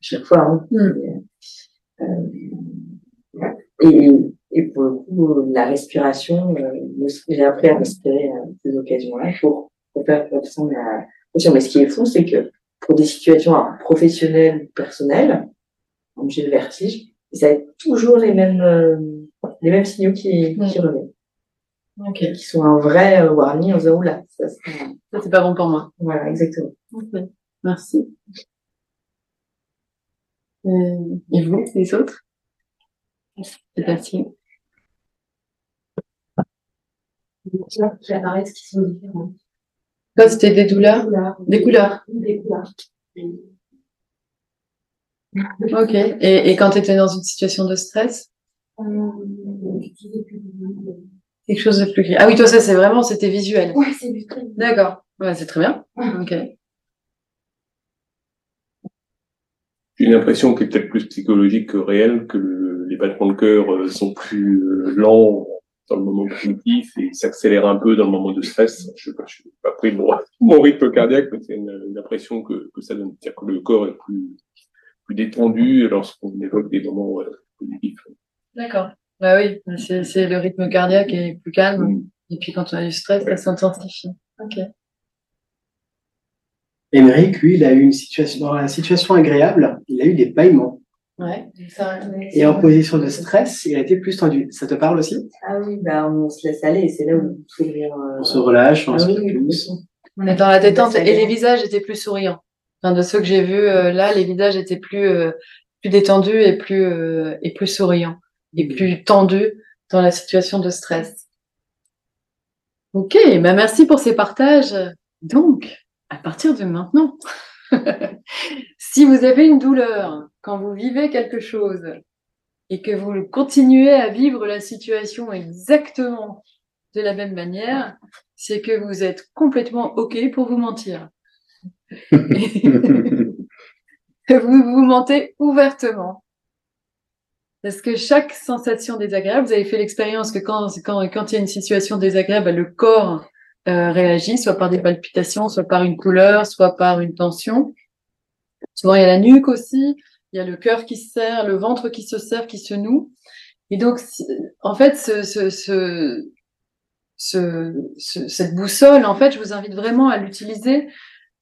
chaque fois. Hein. Mm. Et, et, pour le coup, la respiration, j'ai appris à respirer à ces occasions-là pour, pour faire attention à Mais ce qui est fou, c'est que pour des situations professionnelles, personnelles, donc j'ai le vertige. Et ça va être toujours les mêmes, euh, les mêmes signaux qui, qui reviennent. Okay. Qui sont un vrai euh, warning en disant, oula, ça, ça, c'est pas bon pour moi. Voilà, exactement. Okay. Merci. Euh, et vous, les autres? C'est facile. qui apparaissent qui sont différentes. C'était des douleurs? Des couleurs. Des couleurs. Ok. Et, et quand tu étais dans une situation de stress? Quelque chose de plus clair. Ah oui, toi, ça, c'est vraiment, c'était visuel. Ouais, c'est visuel. D'accord. Ouais, c'est très bien. Ok. J'ai une impression qui est peut-être plus psychologique que réelle, que les battements de cœur euh, sont plus euh, lents dans le moment primitif et s'accélèrent un peu dans le moment de stress. Je sais pas, je n'ai pas pris mon, (laughs) mon rythme cardiaque, mais c'est une, une, impression que, que ça donne. C'est-à-dire que le corps est plus, plus détendu lorsqu'on évoque des moments positifs. D'accord. Bah oui, c'est le rythme cardiaque est plus calme. Et puis quand on a du stress, ça s'intensifie. Ok. Émeric, lui, il a eu une situation, dans la situation agréable, il a eu des bâillements. Ouais, et en position de stress, il a été plus tendu. Ça te parle aussi? Ah oui, bah on se laisse aller, c'est là où on, euh... on se relâche, on ah, se oui, plus. On est dans la détente et les visages étaient plus souriants de ceux que j'ai vus euh, là, les visages étaient plus euh, plus détendus et plus euh, et plus souriants et plus tendus dans la situation de stress. Ok, bah merci pour ces partages. Donc, à partir de maintenant, (laughs) si vous avez une douleur quand vous vivez quelque chose et que vous continuez à vivre la situation exactement de la même manière, c'est que vous êtes complètement OK pour vous mentir. Vous vous mentez ouvertement. Parce que chaque sensation désagréable, vous avez fait l'expérience que quand, quand, quand il y a une situation désagréable, le corps euh, réagit, soit par des palpitations, soit par une couleur, soit par une tension. Souvent, il y a la nuque aussi, il y a le cœur qui se serre, le ventre qui se serre, qui se noue. Et donc, en fait, ce, ce, ce, ce, cette boussole, en fait, je vous invite vraiment à l'utiliser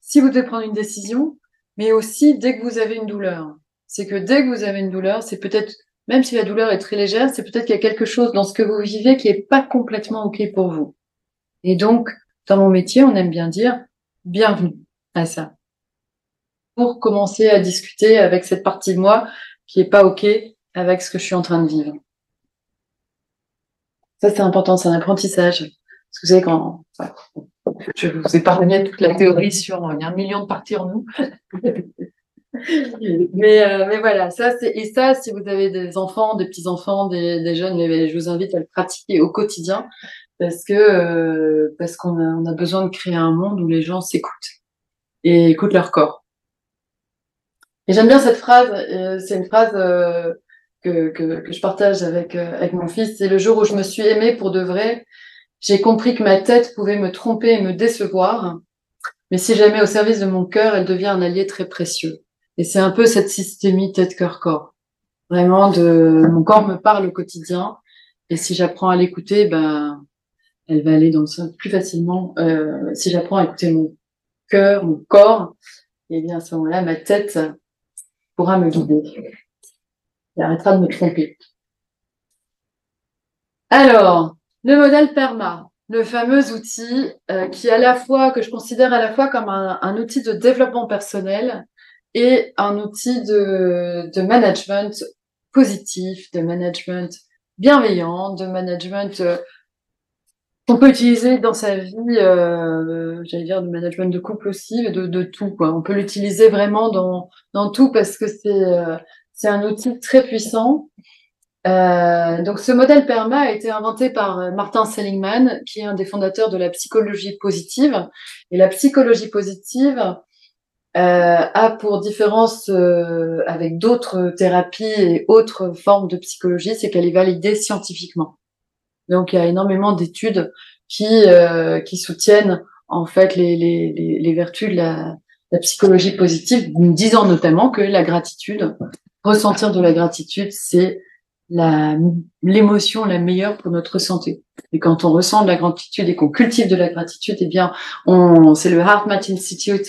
si vous devez prendre une décision, mais aussi dès que vous avez une douleur. C'est que dès que vous avez une douleur, c'est peut-être même si la douleur est très légère, c'est peut-être qu'il y a quelque chose dans ce que vous vivez qui est pas complètement OK pour vous. Et donc, dans mon métier, on aime bien dire bienvenue à ça. Pour commencer à discuter avec cette partie de moi qui est pas OK avec ce que je suis en train de vivre. Ça, c'est important, c'est un apprentissage. Parce que quand je vous épargnais toute la théorie sur il y a un million de parties en nous. (laughs) mais, euh, mais voilà, ça c'est et ça, si vous avez des enfants, des petits enfants, des, des jeunes, je vous invite à le pratiquer au quotidien parce que euh, parce qu'on a, besoin de créer un monde où les gens s'écoutent et écoutent leur corps. Et j'aime bien cette phrase. Euh, c'est une phrase euh, que, que, que je partage avec avec mon fils. C'est le jour où je me suis aimée pour de vrai. J'ai compris que ma tête pouvait me tromper et me décevoir, mais si jamais au service de mon cœur, elle devient un allié très précieux. Et c'est un peu cette systémie tête-cœur-corps. Vraiment, mon corps me parle au quotidien. Et si j'apprends à l'écouter, ben, elle va aller dans le sens plus facilement. Euh, si j'apprends à écouter mon cœur, mon corps, et eh bien à ce moment-là, ma tête pourra me guider. Elle arrêtera de me tromper. Alors, le modèle PERMA, le fameux outil euh, qui à la fois, que je considère à la fois comme un, outil de développement personnel et un outil de, management positif, de management bienveillant, de management euh, qu'on peut utiliser dans sa vie, euh, j'allais dire de management de couple aussi, de, tout. On peut l'utiliser vraiment dans, dans tout parce que c'est c'est un outil très puissant. Euh, donc ce modèle PERMA a été inventé par euh, Martin Seligman, qui est un des fondateurs de la psychologie positive. Et la psychologie positive, euh, a pour différence euh, avec d'autres thérapies et autres formes de psychologie, c'est qu'elle est validée scientifiquement. Donc il y a énormément d'études qui euh, qui soutiennent en fait les, les, les, vertus de la, la, psychologie positive, disant notamment que la gratitude, ressentir de la gratitude, c'est l'émotion la meilleure pour notre santé. Et quand on ressent de la gratitude et qu'on cultive de la gratitude, eh bien, on c'est le HeartMath Institute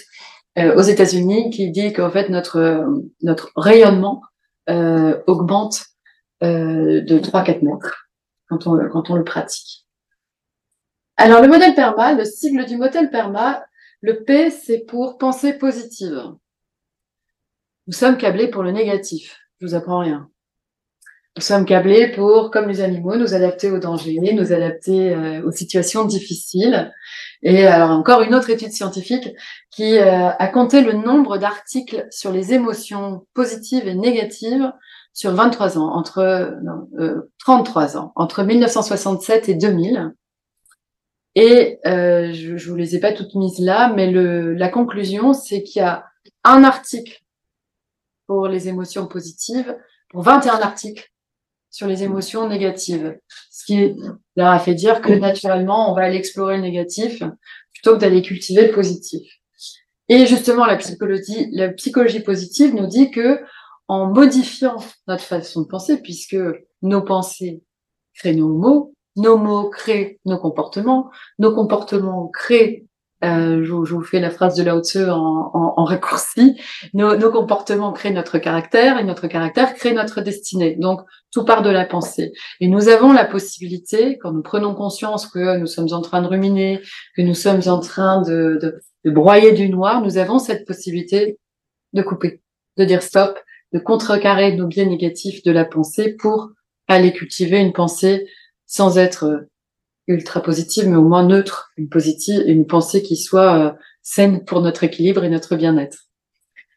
euh, aux États-Unis qui dit qu'en fait notre notre rayonnement euh, augmente euh, de 3-4 mètres quand on quand on le pratique. Alors le modèle PERMA, le sigle du modèle PERMA, le P c'est pour pensée positive. Nous sommes câblés pour le négatif. Je vous apprends rien. Nous sommes câblés pour, comme les animaux, nous adapter aux dangers, nous adapter euh, aux situations difficiles. Et alors encore une autre étude scientifique qui euh, a compté le nombre d'articles sur les émotions positives et négatives sur 23 ans, entre non, euh, 33 ans, entre 1967 et 2000. Et euh, je, je vous les ai pas toutes mises là, mais le, la conclusion, c'est qu'il y a un article pour les émotions positives, pour 21 articles sur les émotions négatives. Ce qui leur a fait dire que naturellement, on va aller explorer le négatif plutôt que d'aller cultiver le positif. Et justement, la psychologie, la psychologie positive nous dit que en modifiant notre façon de penser, puisque nos pensées créent nos mots, nos mots créent nos comportements, nos comportements créent euh, je, vous fais la phrase de Lao Tzu en, en, raccourci. Nos, nos, comportements créent notre caractère et notre caractère crée notre destinée. Donc, tout part de la pensée. Et nous avons la possibilité, quand nous prenons conscience que nous sommes en train de ruminer, que nous sommes en train de, de, de broyer du noir, nous avons cette possibilité de couper, de dire stop, de contrecarrer nos biais négatifs de la pensée pour aller cultiver une pensée sans être ultra positive, mais au moins neutre, une positive, une pensée qui soit euh, saine pour notre équilibre et notre bien-être.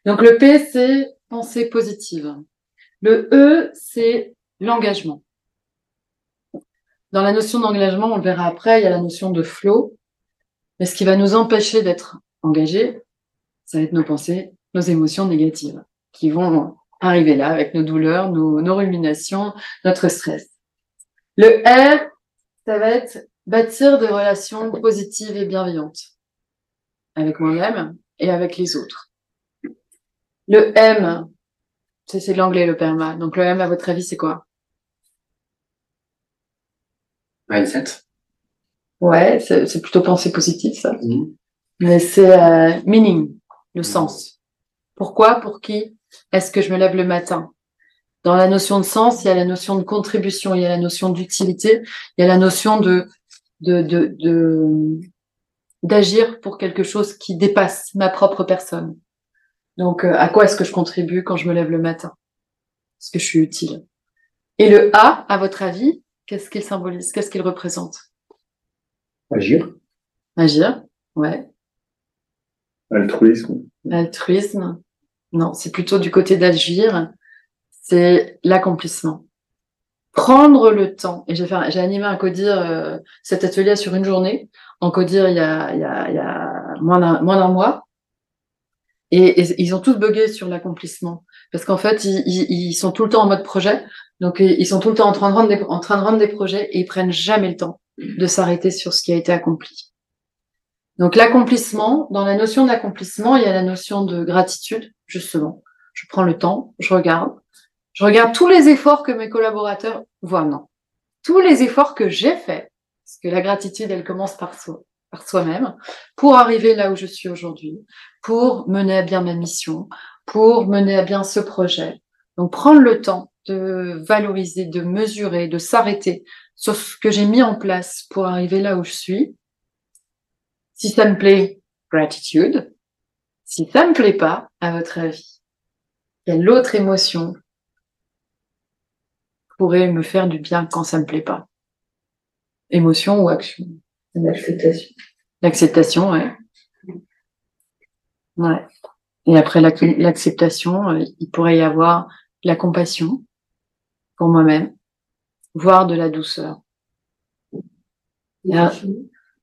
Donc le P, c'est pensée positive. Le E, c'est l'engagement. Dans la notion d'engagement, on le verra après, il y a la notion de flow. Mais ce qui va nous empêcher d'être engagés, ça va être nos pensées, nos émotions négatives, qui vont arriver là avec nos douleurs, nos, nos ruminations, notre stress. Le R, ça va être bâtir des relations positives et bienveillantes avec moi-même et avec les autres. Le M, c'est l'anglais, le perma. Donc le M, à votre avis, c'est quoi? Mindset. Ouais, c'est plutôt pensée positive, ça. Mmh. Mais c'est euh, meaning, le mmh. sens. Pourquoi? Pour qui? Est-ce que je me lève le matin? Dans la notion de sens, il y a la notion de contribution, il y a la notion d'utilité, il y a la notion de, de, de, de d'agir pour quelque chose qui dépasse ma propre personne. Donc, euh, à quoi est-ce que je contribue quand je me lève le matin? Est-ce que je suis utile? Et le A, à votre avis, qu'est-ce qu'il symbolise? Qu'est-ce qu'il représente? Agir. Agir, ouais. Altruisme. Altruisme. Non, c'est plutôt du côté d'agir. C'est l'accomplissement. Prendre le temps. Et j'ai animé un codir euh, cet atelier sur une journée. En codir il y a, moins d'un, mois. Et, ils ont tous bugué sur l'accomplissement. Parce qu'en fait, ils, sont tout le temps en mode projet. Donc, ils sont tout le temps en train de rendre des, en train de rendre des projets et ils prennent jamais le temps de s'arrêter sur ce qui a été accompli. Donc, l'accomplissement, dans la notion d'accomplissement, il y a la notion de gratitude, justement. Je prends le temps, je regarde. Je regarde tous les efforts que mes collaborateurs voient. Non. Tous les efforts que j'ai faits. Parce que la gratitude, elle commence par soi par soi-même pour arriver là où je suis aujourd'hui, pour mener à bien ma mission, pour mener à bien ce projet. Donc prendre le temps de valoriser, de mesurer, de s'arrêter sur ce que j'ai mis en place pour arriver là où je suis. Si ça me plaît, gratitude. Si ça me plaît pas, à votre avis, quelle autre émotion pourrait me faire du bien quand ça me plaît pas Émotion ou action L'acceptation. L'acceptation, ouais. Ouais. Et après l'acceptation, euh, il pourrait y avoir la compassion pour moi-même, voire de la douceur.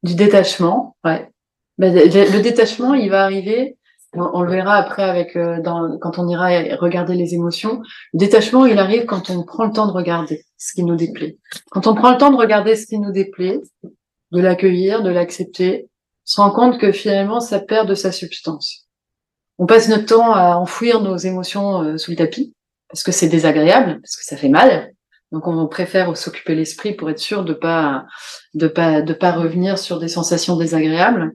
du détachement, ouais. Ben, le détachement, il va arriver, on, le verra après avec euh, dans, quand on ira regarder les émotions. Le détachement, il arrive quand on prend le temps de regarder ce qui nous déplaît. Quand on prend le temps de regarder ce qui nous déplaît, de l'accueillir, de l'accepter, se rend compte que finalement ça perd de sa substance. On passe notre temps à enfouir nos émotions euh, sous le tapis parce que c'est désagréable, parce que ça fait mal. Donc on préfère s'occuper l'esprit pour être sûr de pas de pas de pas revenir sur des sensations désagréables.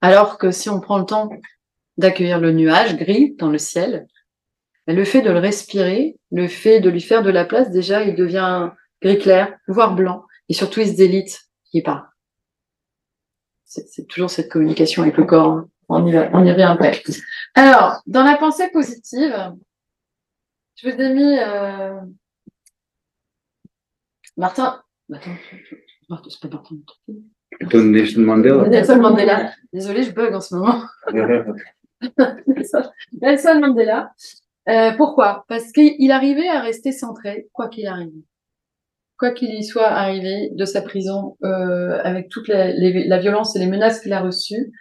Alors que si on prend le temps d'accueillir le nuage gris dans le ciel, le fait de le respirer, le fait de lui faire de la place, déjà il devient gris clair, voire blanc, et surtout il se délite qui part. C'est toujours cette communication avec le corps. Hein. On y, va, on y revient après. Alors, dans la pensée positive, je vous ai mis euh... Martin. Attends, c'est pas Martin. Nelson Mandela. Nelson Mandela. Désolée, je bug en ce moment. Nelson Mandela. Euh, pourquoi? Parce qu'il arrivait à rester centré, quoi qu'il arrive quoi qu'il y soit arrivé de sa prison, euh, avec toute la, la, violence et les menaces qu'il a reçues,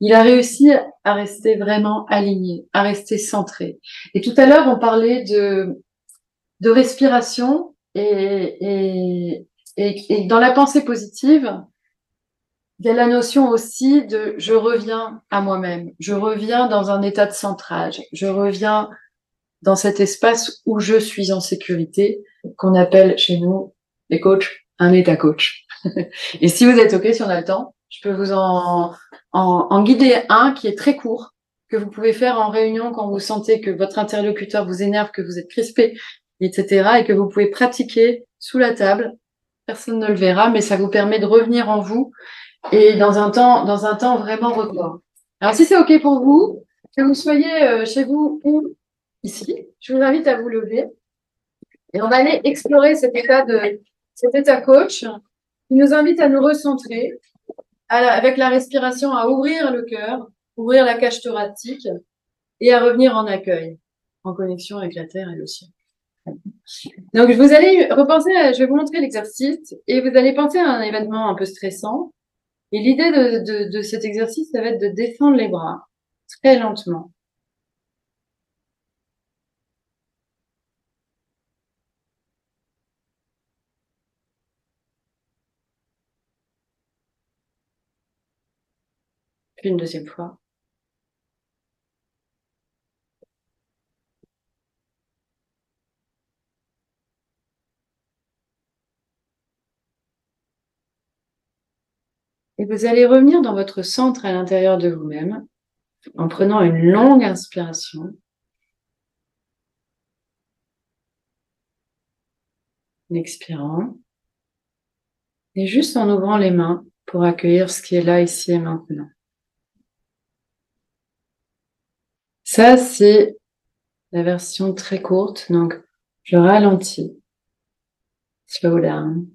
il a réussi à rester vraiment aligné, à rester centré. Et tout à l'heure, on parlait de, de respiration et, et, dans la pensée positive, il y a la notion aussi de je reviens à moi-même, je reviens dans un état de centrage, je reviens dans cet espace où je suis en sécurité, qu'on appelle chez nous, les coachs, un état coach. (laughs) et si vous êtes OK, si on a le temps, je peux vous en, en, en, guider un qui est très court, que vous pouvez faire en réunion quand vous sentez que votre interlocuteur vous énerve, que vous êtes crispé, etc. et que vous pouvez pratiquer sous la table. Personne ne le verra, mais ça vous permet de revenir en vous et dans un temps, dans un temps vraiment record. Alors si c'est OK pour vous, que vous soyez euh, chez vous ou ici, je vous invite à vous lever et on va aller explorer cet état de cet état coach qui nous invite à nous recentrer avec la respiration, à ouvrir le cœur, ouvrir la cage thoracique et à revenir en accueil, en connexion avec la terre et le ciel. Donc, vous allez repenser, je vais vous montrer l'exercice et vous allez penser à un événement un peu stressant. Et l'idée de, cet exercice, ça va être de descendre les bras très lentement une deuxième fois. Et vous allez revenir dans votre centre à l'intérieur de vous-même en prenant une longue inspiration en expirant. Et juste en ouvrant les mains pour accueillir ce qui est là, ici et maintenant. Ça, c'est la version très courte. Donc, je ralentis. Slow down.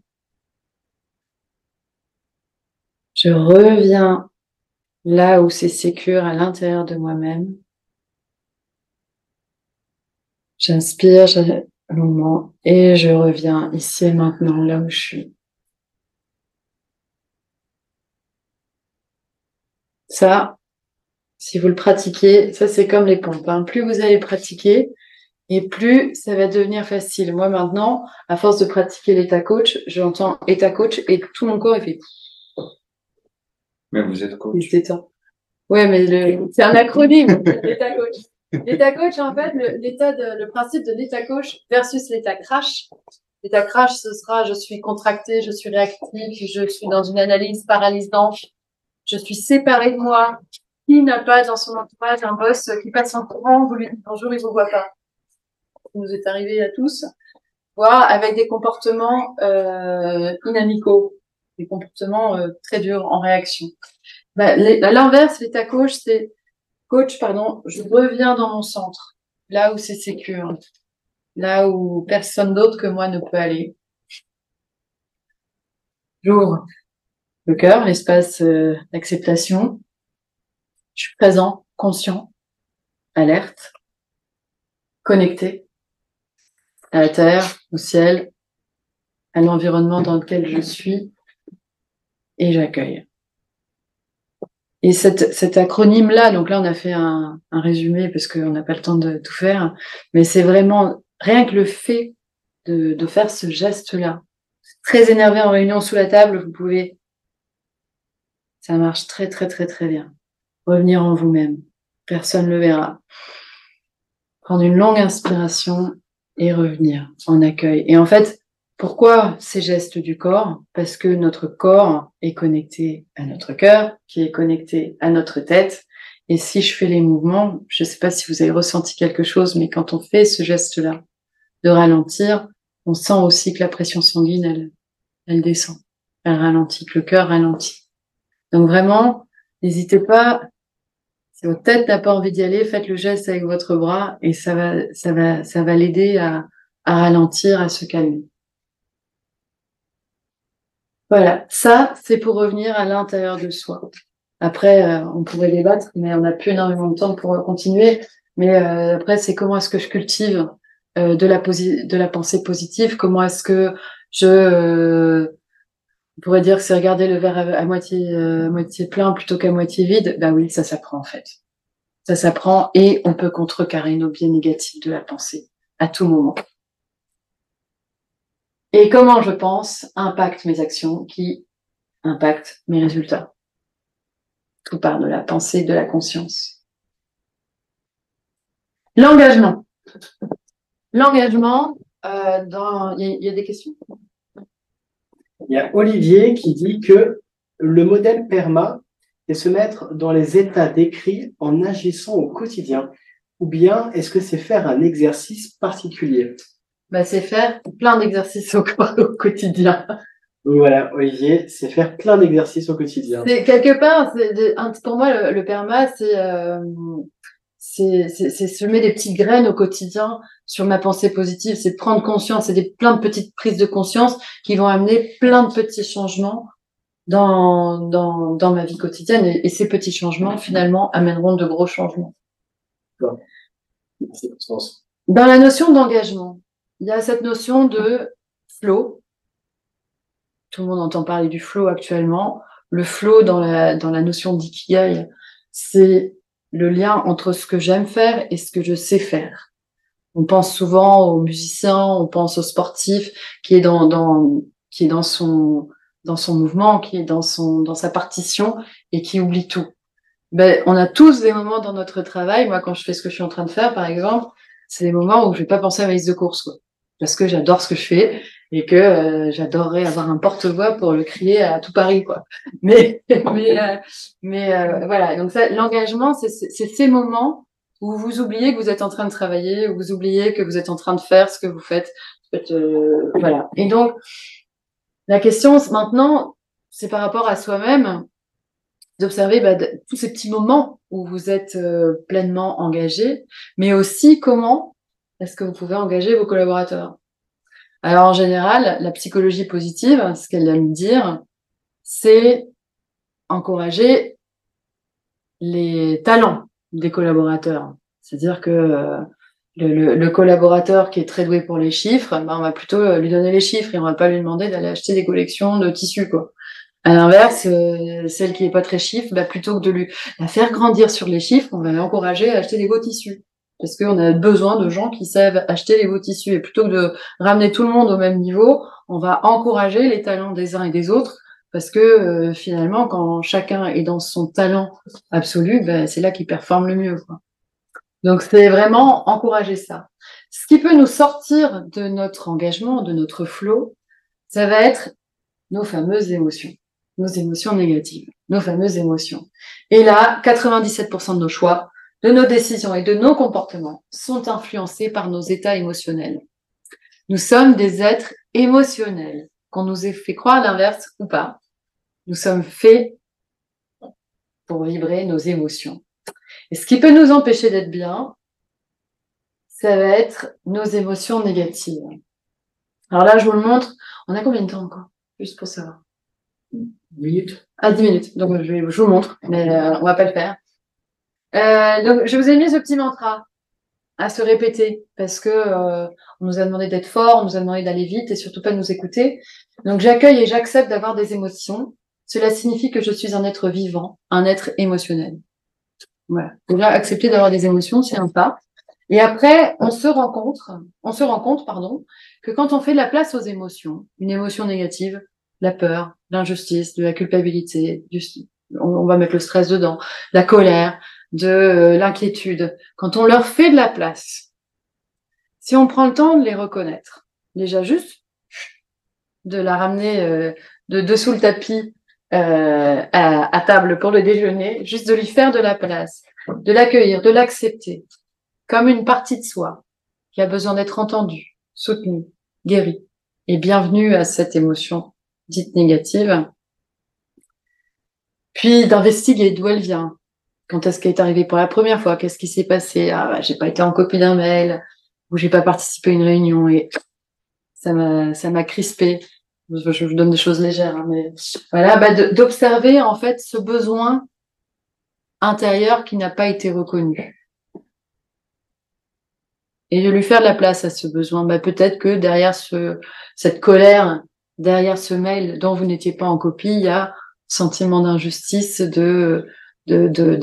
Je reviens là où c'est sécure à l'intérieur de moi-même. J'inspire longuement et je reviens ici et maintenant là où je suis. Ça, si vous le pratiquez, ça c'est comme les pompes. Hein. Plus vous allez pratiquer, et plus ça va devenir facile. Moi maintenant, à force de pratiquer l'état coach, j'entends état coach et tout mon corps est fait. Mais vous êtes coach. Ouais, mais c'est un acronyme, (laughs) l'état coach. L'état coach, en fait, l'état de, le principe de l'état coach versus l'état crash. L'état crash, ce sera je suis contracté, je suis réactif, je suis dans une analyse paralysante, je suis séparé de moi. Qui n'a pas dans son entourage un boss qui passe en courant, vous lui dites bonjour, il vous voit pas. Ça nous est arrivé à tous. Voire avec des comportements euh, inamicaux, des comportements euh, très durs en réaction. Bah, à l'inverse, l'état coach, c'est coach, pardon, je reviens dans mon centre, là où c'est sécure, là où personne d'autre que moi ne peut aller. J'ouvre le cœur, l'espace euh, d'acceptation. Je suis présent, conscient, alerte, connecté à la terre, au ciel, à l'environnement dans lequel je suis, et j'accueille. Et cet acronyme-là, donc là on a fait un, un résumé parce qu'on n'a pas le temps de tout faire, mais c'est vraiment rien que le fait de, de faire ce geste-là. Très énervé en réunion sous la table, vous pouvez. Ça marche très très très très bien. Revenir en vous-même. Personne ne le verra. Prendre une longue inspiration et revenir en accueil. Et en fait, pourquoi ces gestes du corps? Parce que notre corps est connecté à notre cœur, qui est connecté à notre tête. Et si je fais les mouvements, je ne sais pas si vous avez ressenti quelque chose, mais quand on fait ce geste-là, de ralentir, on sent aussi que la pression sanguine, elle, elle descend. Elle ralentit, que le cœur ralentit. Donc vraiment, n'hésitez pas. Si votre tête n'a pas envie d'y aller, faites le geste avec votre bras et ça va, ça va, ça va l'aider à, à ralentir, à se calmer. Voilà, ça, c'est pour revenir à l'intérieur de soi. Après, euh, on pourrait débattre, mais on n'a plus énormément de temps pour continuer. Mais euh, après, c'est comment est-ce que je cultive euh, de, la pensée positive? Comment est-ce que je on pourrait dire que c'est regarder le verre à, moitié, à moitié plein plutôt qu'à moitié vide? Ben oui, ça s'apprend en fait. Ça s'apprend et on peut contrecarrer nos biais négatifs de la pensée à tout moment. Et comment je pense impacte mes actions qui impactent mes résultats? Tout part de la pensée, de la conscience. L'engagement. L'engagement, euh, dans... il y, a des questions? Il y a Olivier qui dit que le modèle PERMA est se mettre dans les états décrits en agissant au quotidien, ou bien est-ce que c'est faire un exercice particulier? Bah, c'est faire plein d'exercices au, quotidien. Voilà, Olivier, c'est faire plein d'exercices au quotidien. C'est quelque part, pour moi, le, perma, euh, c'est c'est semer des petites graines au quotidien sur ma pensée positive, c'est prendre conscience, c'est des plein de petites prises de conscience qui vont amener plein de petits changements dans dans, dans ma vie quotidienne et, et, ces petits changements finalement amèneront de gros changements. Dans la notion d'engagement, il y a cette notion de flow. Tout le monde entend parler du flow actuellement. Le flow dans la, dans la notion d'ikigai, c'est le lien entre ce que j'aime faire et ce que je sais faire. On pense souvent aux musiciens, on pense au sportif qui est dans, dans, qui est dans son, dans son mouvement, qui est dans son, dans sa partition et qui oublie tout. Ben, on a tous des moments dans notre travail. Moi, quand je fais ce que je suis en train de faire, par exemple, c'est des moments où je vais pas penser à ma liste de courses. Quoi parce que j'adore ce que je fais et que euh, j'adorerais avoir un porte-voix pour le crier à tout Paris quoi. (laughs) Mais mais euh, mais euh, voilà, donc ça l'engagement c'est ces moments où vous oubliez que vous êtes en train de travailler, où vous oubliez que vous êtes en train de faire ce que vous faites Euh, voilà. Et donc, la question maintenant, c'est par rapport à soi-même d'observer bah, tous ces petits moments où vous êtes euh, pleinement engagé, mais aussi comment est-ce que vous pouvez engager vos collaborateurs? Alors en général, la psychologie positive, ce qu'elle aime dire, c'est encourager les talents des collaborateurs. C'est-à-dire que euh, le, collaborateur qui est très doué pour les chiffres, ben, on va plutôt euh, lui donner les chiffres et on va pas lui demander d'aller acheter des collections de tissus. Quoi. À l'inverse, euh, celle qui est pas très chiffre, ben, plutôt que de lui la faire grandir sur les chiffres, on va l'encourager à acheter des beaux tissus. Parce qu'on a besoin de gens qui savent acheter les beaux tissus. Et plutôt que de ramener tout le monde au même niveau, on va encourager les talents des uns et des autres. Parce que euh, finalement, quand chacun est dans son talent absolu, ben, c'est là qu'il performe le mieux. Quoi. Donc c'est vraiment encourager ça. Ce qui peut nous sortir de notre engagement, de notre flow, ça va être nos fameuses émotions, nos émotions négatives, nos fameuses émotions. Et là, 97% de nos choix, de nos décisions et de nos comportements sont influencés par nos états émotionnels. Nous sommes des êtres émotionnels, qu'on nous ait fait croire l'inverse ou pas. Nous sommes faits pour vibrer nos émotions. Et ce qui peut nous empêcher d'être bien, ça va être nos émotions négatives. Alors là, je vous le montre. On a combien de temps encore? Juste pour savoir. 10 minutes. Ah, 10 minutes. Donc, je, vous montre, mais euh, on va pas le faire. Euh, donc, je vous ai mis ce petit mantra à se répéter parce que euh, on nous a demandé d'être fort, on nous a demandé d'aller vite et surtout pas de nous écouter. Donc, j'accueille et j'accepte d'avoir des émotions. Cela signifie que je suis un être vivant, un être émotionnel. Voilà. Déjà, accepter d'avoir des émotions, c'est un pas. Et après, on se rencontre, on se rend compte, pardon, que quand on fait de la place aux émotions, une émotion négative, la peur, l'injustice, de la culpabilité, du, on, va mettre le stress dedans, la colère, de euh, l'inquiétude, quand on leur fait de la place, si on prend le temps de les reconnaître, déjà juste de la ramener euh, de dessous le tapis euh, à, table pour le déjeuner, juste de lui faire de la place, de l'accueillir, de l'accepter comme une partie de soi qui a besoin d'être entendue, soutenue, guérie et bienvenue à cette émotion dite négative. Puis d'investiguer d'où elle vient, quand est-ce qu'elle est arrivée pour la première fois, qu'est-ce qui s'est passé, ah bah, j'ai pas été en copie d'un mail ou j'ai pas participé à une réunion et ça m'a ça m'a crispé je, vous donne des choses légères, hein, mais voilà, bah, d'observer en fait ce besoin intérieur qui n'a pas été reconnu. Et de lui faire de la place à ce besoin. Bah, peut-être que derrière ce, cette colère, derrière ce mail dont vous n'étiez pas en copie, il y a sentiment d'injustice, de, de,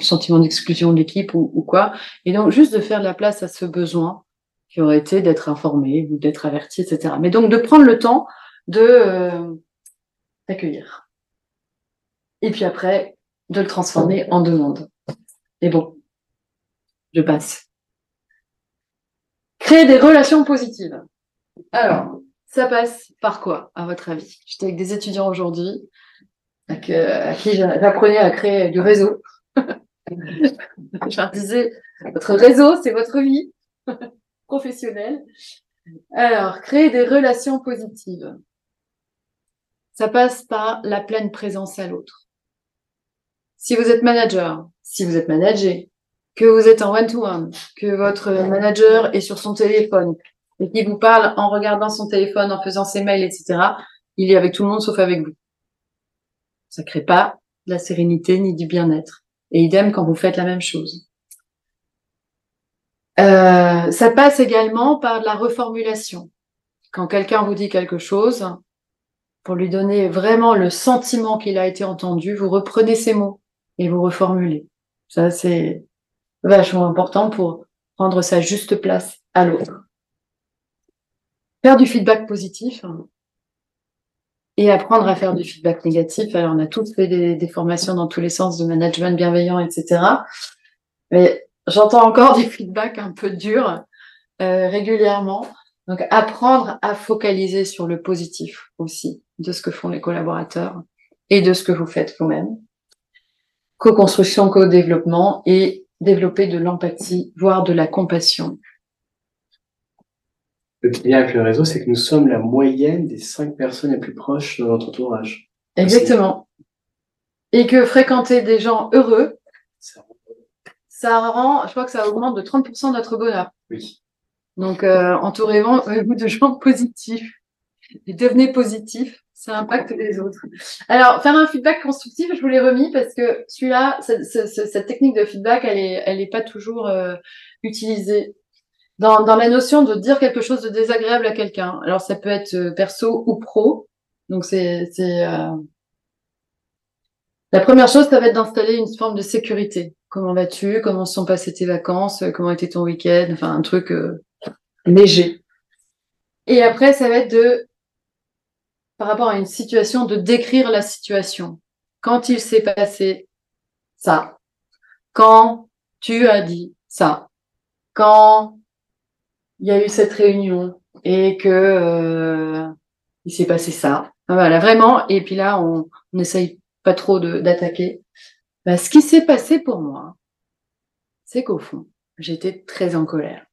sentiment d'exclusion de l'équipe ou, quoi. Et donc, juste de faire la place à ce besoin qui aurait été d'être informé ou d'être averti, etc. Mais donc, de prendre le temps de euh. Et puis après, de le transformer en demande. Et bon, je passe. Créer des relations positives. Alors, ça passe par quoi, à votre avis? J'étais avec des étudiants aujourd'hui à qui j'apprenais à créer du réseau. (laughs) je leur disais, votre réseau, c'est votre vie (laughs) professionnelle. Alors, créer des relations positives ça passe par la pleine présence à l'autre. Si vous êtes manager, si vous êtes managé, que vous êtes en one-to-one, que votre manager est sur son téléphone et qu'il vous parle en regardant son téléphone, en faisant ses mails, etc., il est avec tout le monde sauf avec vous. Ça crée pas de la sérénité ni du bien-être. Et idem quand vous faites la même chose. Euh, ça passe également par la reformulation. Quand quelqu'un vous dit quelque chose, pour lui donner vraiment le sentiment qu'il a été entendu, vous reprenez ces mots et vous reformulez. Ça, c'est vachement important pour prendre sa juste place à l'autre. Faire du feedback positif hein, et apprendre à faire du feedback négatif. Alors, on a tous fait des, formations dans tous les sens de management bienveillant, etc. Mais j'entends encore (laughs) des feedbacks un peu durs euh, régulièrement. Donc, apprendre à focaliser sur le positif aussi de ce que font les collaborateurs et de ce que vous faites vous-même. Co-construction, co-développement et développer de l'empathie, voire de la compassion. Le bien avec le réseau, c'est que nous sommes la moyenne des cinq personnes les plus proches de notre entourage. Exactement. Et que fréquenter des gens heureux, ça rend, je crois que ça augmente de 30% notre bonheur. Oui. Donc, euh, entourez-vous de gens positifs. Et devenez positif, ça impacte les autres. Alors, faire un feedback constructif, je vous l'ai remis parce que celui-là, cette, technique de feedback, elle est, elle est pas toujours euh, utilisée. Dans, dans la notion de dire quelque chose de désagréable à quelqu'un. Alors, ça peut être euh, perso ou pro. Donc, c'est, euh... la première chose, ça va être d'installer une forme de sécurité. Comment vas-tu? Comment se sont passées tes vacances? Comment était ton week-end? Enfin, un truc euh, léger. Et après, ça va être de par rapport à une situation, de décrire la situation. Quand il s'est passé ça, quand tu as dit ça, quand il y a eu cette réunion et que euh, il s'est passé ça. Voilà, vraiment. Et puis là, on n'essaye pas trop d'attaquer. Bah, ce qui s'est passé pour moi, c'est qu'au fond, j'étais très en colère.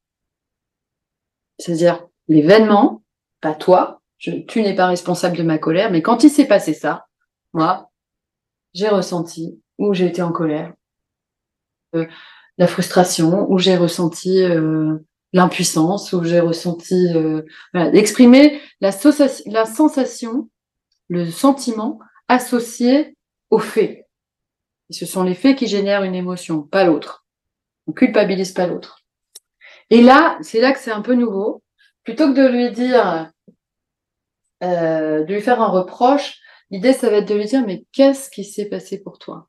C'est-à-dire l'événement, pas toi, tu n'es pas responsable de ma colère, mais quand il s'est passé ça, moi, j'ai ressenti ou j'ai été en colère, euh, la frustration, ou j'ai ressenti euh, l'impuissance, ou j'ai ressenti euh, d'exprimer la, sensation, le sentiment associé aux faits. Ce sont les faits qui génèrent une émotion, pas l'autre. On culpabilise pas l'autre. Et là, c'est là que c'est un peu nouveau. Plutôt que de lui dire euh, de lui faire un reproche, l'idée, ça va être de lui dire, mais qu'est-ce qui s'est passé pour toi?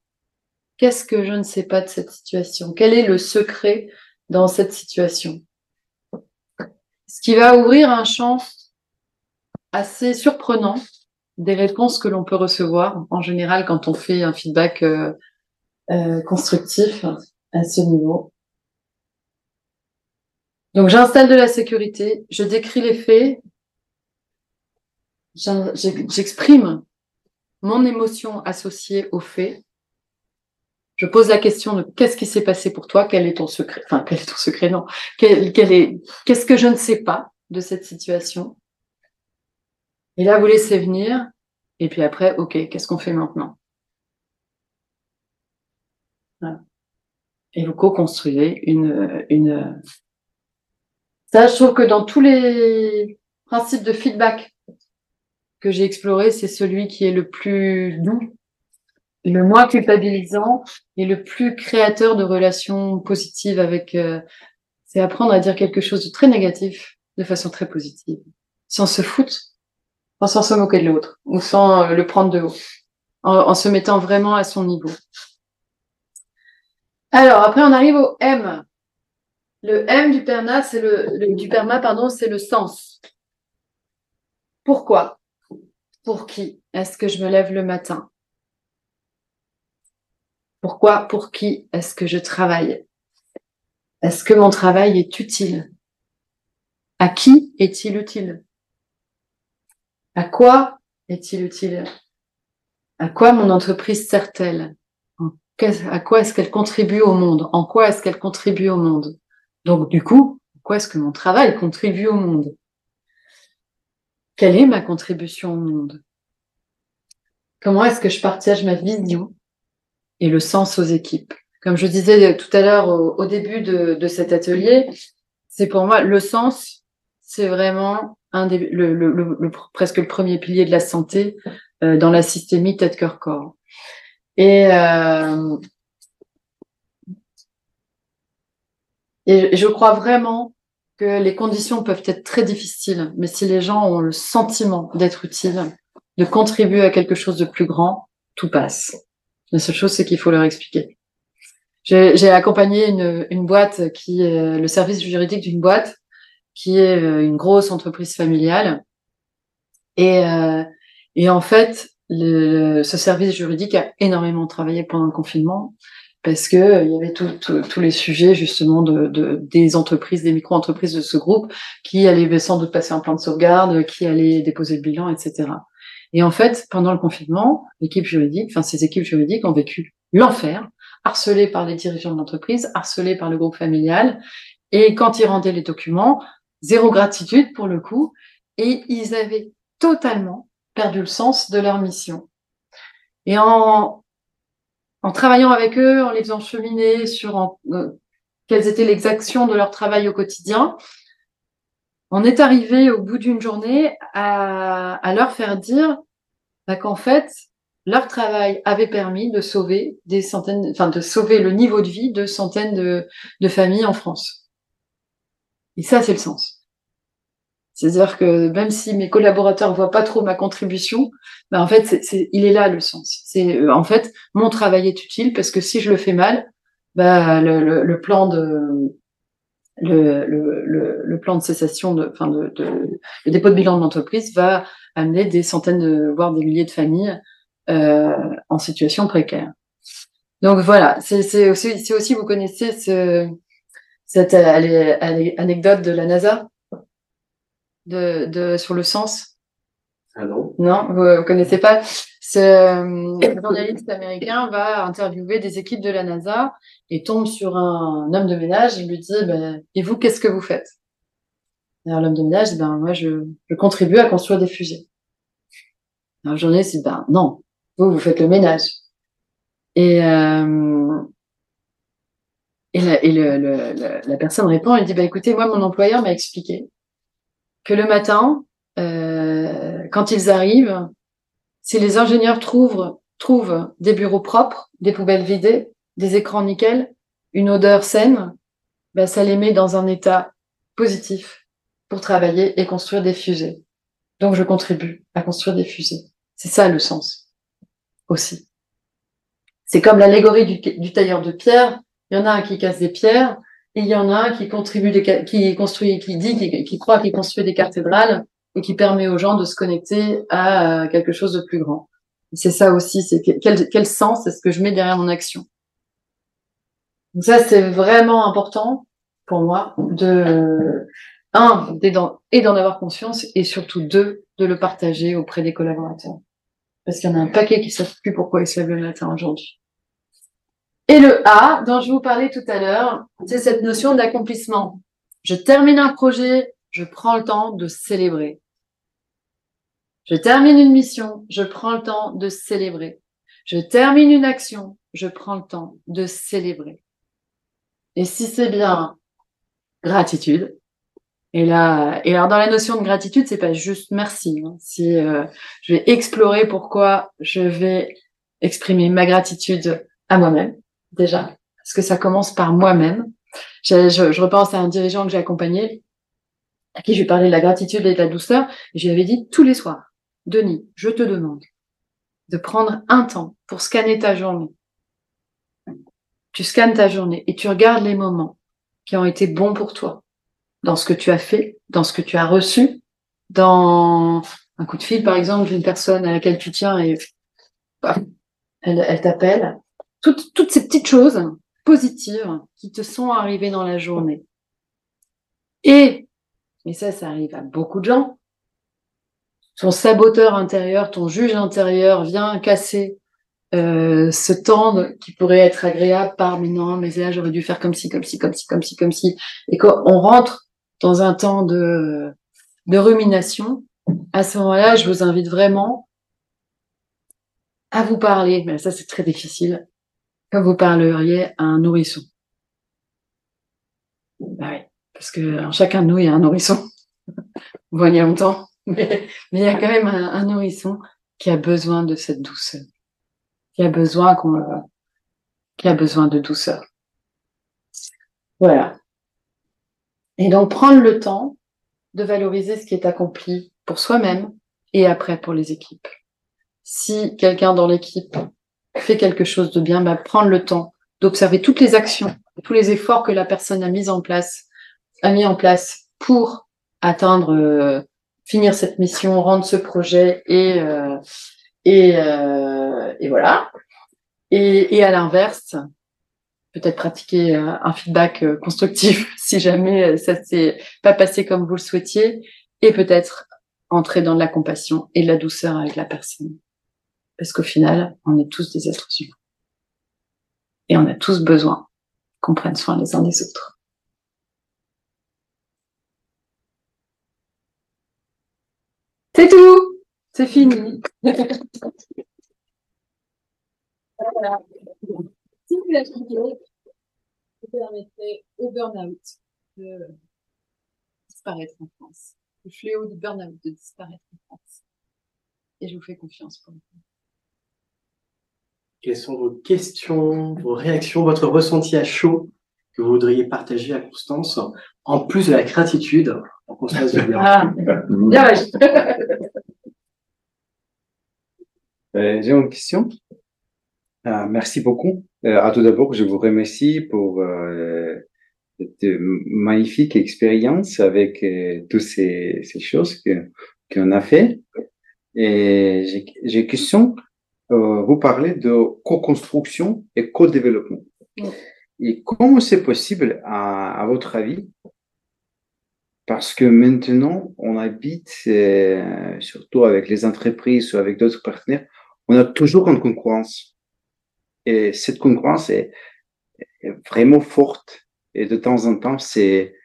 Qu'est-ce que je ne sais pas de cette situation? Quel est le secret dans cette situation? Ce qui va ouvrir un champ assez surprenant des réponses que l'on peut recevoir en général quand on fait un feedback euh, euh, constructif à ce niveau. Donc j'installe de la sécurité, je décris les faits, j'exprime mon émotion associée au fait. Je pose la question de qu'est-ce qui s'est passé pour toi, quel est ton secret, enfin quel est ton secret, non, qu'est-ce que je ne sais pas de cette situation? Et là, vous laissez venir, et puis après, ok, qu'est-ce qu'on fait maintenant? Et vous co-construisez une, une. Ça, je trouve que dans tous les principes de feedback que j'ai exploré, c'est celui qui est le plus doux, le moins culpabilisant et le plus créateur de relations positives avec. Euh, c'est apprendre à dire quelque chose de très négatif de façon très positive, sans se foutre, sans se moquer de l'autre ou sans euh, le prendre de haut, en, se mettant vraiment à son niveau. Alors après, on arrive au M. Le M du perma, c'est le du perma, pardon, c'est le sens. Pourquoi? Pour qui? Est-ce que je me lève le matin? Pourquoi, pour qui est-ce que je travaille? Est-ce que mon travail est utile? À qui est-il utile? À quoi est-il utile? À quoi mon entreprise sert-elle? À quoi est-ce qu'elle contribue au monde? En quoi est-ce qu'elle contribue au monde? Donc du coup, à quoi est-ce que mon travail contribue au monde? Quelle est ma contribution au monde? Comment est-ce que je partage ma vision? Et le sens aux équipes Comme je disais tout à l'heure au, début de, cet atelier, c'est pour moi le sens, c'est vraiment un des, le, presque le premier pilier de la santé euh, dans la systémie tête-cœur-corps. Et, euh, et je crois vraiment que les conditions peuvent être très difficiles, mais si les gens ont le sentiment d'être utiles, de contribuer à quelque chose de plus grand, tout passe. La seule chose, c'est qu'il faut leur expliquer. J'ai accompagné une, une, boîte qui est le service juridique d'une boîte qui est euh, une grosse entreprise familiale. Et, euh, et en fait, le, ce service juridique a énormément travaillé pendant le confinement parce que euh, il y avait tous les sujets justement de, des entreprises, des micro-entreprises de ce groupe qui allaient sans doute passer un plan de sauvegarde, qui allaient déposer le bilan, etc. Et en fait, pendant le confinement, l'équipe juridique, enfin ces équipes juridiques ont vécu l'enfer, harcelées par les dirigeants de l'entreprise, harcelées par le groupe familial, et quand ils rendaient les documents, zéro gratitude pour le coup, et ils avaient totalement perdu le sens de leur mission. Et en, en travaillant avec eux, en les faisant cheminer sur euh, quelles étaient les actions de leur travail au quotidien, on est arrivé au bout d'une journée à, à, leur faire dire bah, qu'en fait, leur travail avait permis de sauver des centaines, enfin de sauver le niveau de vie de centaines de, de familles en France. Et ça, c'est le sens. C'est-à-dire que même si mes collaborateurs voient pas trop ma contribution, ben en fait, il est là le sens. C'est en fait mon travail est utile parce que si je le fais mal, ben le, le, le plan de le, le, le, plan de cessation de, enfin de, de, le dépôt de bilan de l'entreprise va amener des centaines de, voire des milliers de familles euh, en situation précaire. Donc voilà, c'est, aussi, c'est aussi vous connaissez ce, cette anecdote de la NASA de, de, sur le sens non vous ne connaissez pas Ce euh, journaliste américain va interviewer des équipes de la NASA et tombe sur un, homme de ménage et lui dit ben, Et vous, qu'est-ce que vous faites? Alors l'homme de ménage dit ben, Moi, je, je contribue à construire des fusées. Alors le journaliste dit ben, Non, vous, vous faites le ménage. Et, euh, et, la, et le, le, la personne répond, elle dit, bah, écoutez, moi, mon employeur m'a expliqué que le matin, euh, quand ils arrivent, si les ingénieurs trouvent, des bureaux propres, des poubelles vidées, des écrans nickel, une odeur saine, ben, ça les met dans un état positif pour travailler et construire des fusées. Donc je contribue à construire des fusées. C'est ça le sens aussi. C'est comme l'allégorie du, tailleur de pierre. Il y en a un qui casse des pierres, il y en a un qui contribue, des, qui dit, qui croit qu'il construit des cathédrales et qui permet aux gens de se connecter à quelque chose de plus grand. C'est ça aussi, c'est quel, quel sens est-ce que je mets derrière mon action? Donc ça, c'est vraiment important pour moi de un et d'en avoir conscience et surtout deux de le partager auprès des collaborateurs parce qu'il y en a un paquet qui ne savent plus pourquoi ils se lèvent le matin aujourd'hui. Et le A, dont je vous parlais tout à l'heure, c'est cette notion d'accomplissement. Je termine un projet, je prends le temps de célébrer. Je termine une mission, je prends le temps de célébrer. Je termine une action, je prends le temps de célébrer. Et si c'est bien gratitude, et là, et alors dans la notion de gratitude, c'est pas juste merci. Hein. Si euh, je vais explorer pourquoi je vais exprimer ma gratitude à moi-même, déjà, parce que ça commence par moi-même. Je, repense à un dirigeant que j'ai accompagné, à qui je lui parlais de la gratitude et de la douceur, et je lui avais dit tous les soirs, Denis, je te demande de prendre un temps pour scanner ta journée. Tu scannes ta journée et tu regardes les moments qui ont été bons pour toi, dans ce que tu as fait, dans ce que tu as reçu, dans un coup de fil, par exemple, d'une personne à laquelle tu tiens et elle, elle t'appelle toutes, ces petites choses positives qui te sont arrivées dans la journée. Et, et ça, ça arrive à beaucoup de gens, ton saboteur intérieur, ton juge intérieur vient casser euh, ce temps qui pourrait être agréable par mais non, mais là j'aurais dû faire comme ci, comme ci, comme ci, comme ci, comme ci. Et quand on rentre dans un temps de, de rumination, à ce moment-là, je vous invite vraiment à vous parler. Mais ça, c'est très difficile comme vous parleriez à un nourrisson. Bah oui, parce que chacun de nous, il y a un nourrisson. On voit longtemps, (laughs) mais, il y a quand même un, un, nourrisson qui a besoin de cette douceur, qui a besoin qu'on, qui a besoin de douceur. Voilà. Et donc prendre le temps de valoriser ce qui est accompli pour soi-même et après pour les équipes. Si quelqu'un dans l'équipe fait quelque chose de bien, bah, prendre le temps d'observer toutes les actions, tous les efforts que la personne a mis en place, a mis en place pour atteindre, euh, finir cette mission, rendre ce projet et euh, et, euh, et voilà. Et, à l'inverse, peut-être pratiquer un feedback constructif (laughs) si jamais ça s'est pas passé comme vous le souhaitiez, et peut-être entrer dans de la compassion et de la douceur avec la personne. Parce qu'au final, on est tous des êtres humains. Et on a tous besoin qu'on prenne soin les uns des autres. C'est tout. C'est fini. voilà. Si vous l'appliquez, vous permettrez au burn-out de disparaître en France. Le fléau du burn-out de disparaître en France. Et je vous fais confiance pour le Quelles sont vos questions, vos réactions, votre ressenti à chaud? Que vous voudriez partager à Constance, en plus de la gratitude en Constance de bien. Ah, bien, euh, J'ai une question. Ah, merci beaucoup. Euh, à tout d'abord, je vous remercie pour euh, cette magnifique expérience avec euh, toutes ces, ces choses que qu'on a fait. Et j'ai une question. Euh, vous parlez de co-construction et co-développement. Et comment c'est possible, à, à, votre avis? Parce que maintenant, on habite, euh, surtout avec les entreprises ou avec d'autres partenaires, on a toujours une concurrence. Et cette concurrence est, est vraiment forte. Et de temps en temps, c'est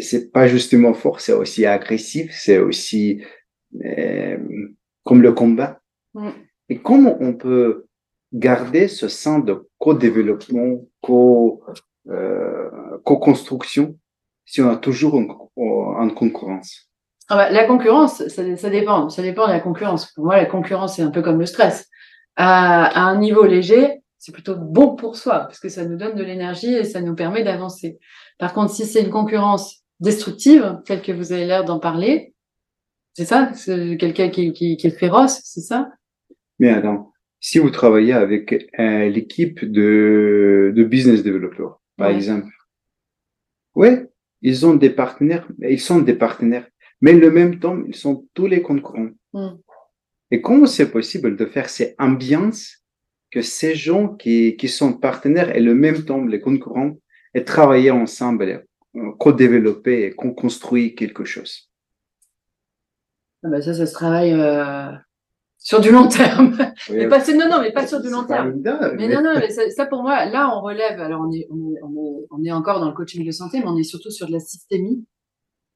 c'est pas justement fort, c'est aussi agressif, c'est aussi euh, comme le combat. Mm. Et comment on peut garder ce sens de co-développement, co, euh, co-construction si on a toujours une, une concurrence ah bah, La concurrence, ça, ça, dépend. Ça dépend de la concurrence. Pour moi, la concurrence, c'est un peu comme le stress. À, à un niveau léger, c'est plutôt bon pour soi parce que ça nous donne de l'énergie et ça nous permet d'avancer. Par contre, si c'est une concurrence destructive, telle que vous avez l'air d'en parler, c'est ça? C'est quelqu'un qui, qui, qui, est féroce, c'est ça? Mais attends, si vous travaillez avec euh, l'équipe de, de business developers, par ouais. exemple, ouais, ils ont des partenaires, ils sont des partenaires, mais le même temps, ils sont tous les concurrents. Mm. Et comment c'est possible de faire ces ambiances que ces gens qui, qui sont partenaires et le même temps les concurrents et travailler ensemble, co-développer et co-construire quelque chose? Ah ben ça, ça se travaille euh, sur du long terme. Oui, mais pas, non, non, mais pas sur du long terme. Mais, mais, non, non, mais ça, ça, pour moi, là, on relève. Alors, on est, on est, on est, on est encore dans le coaching de santé, mais on est surtout sur de la systémie.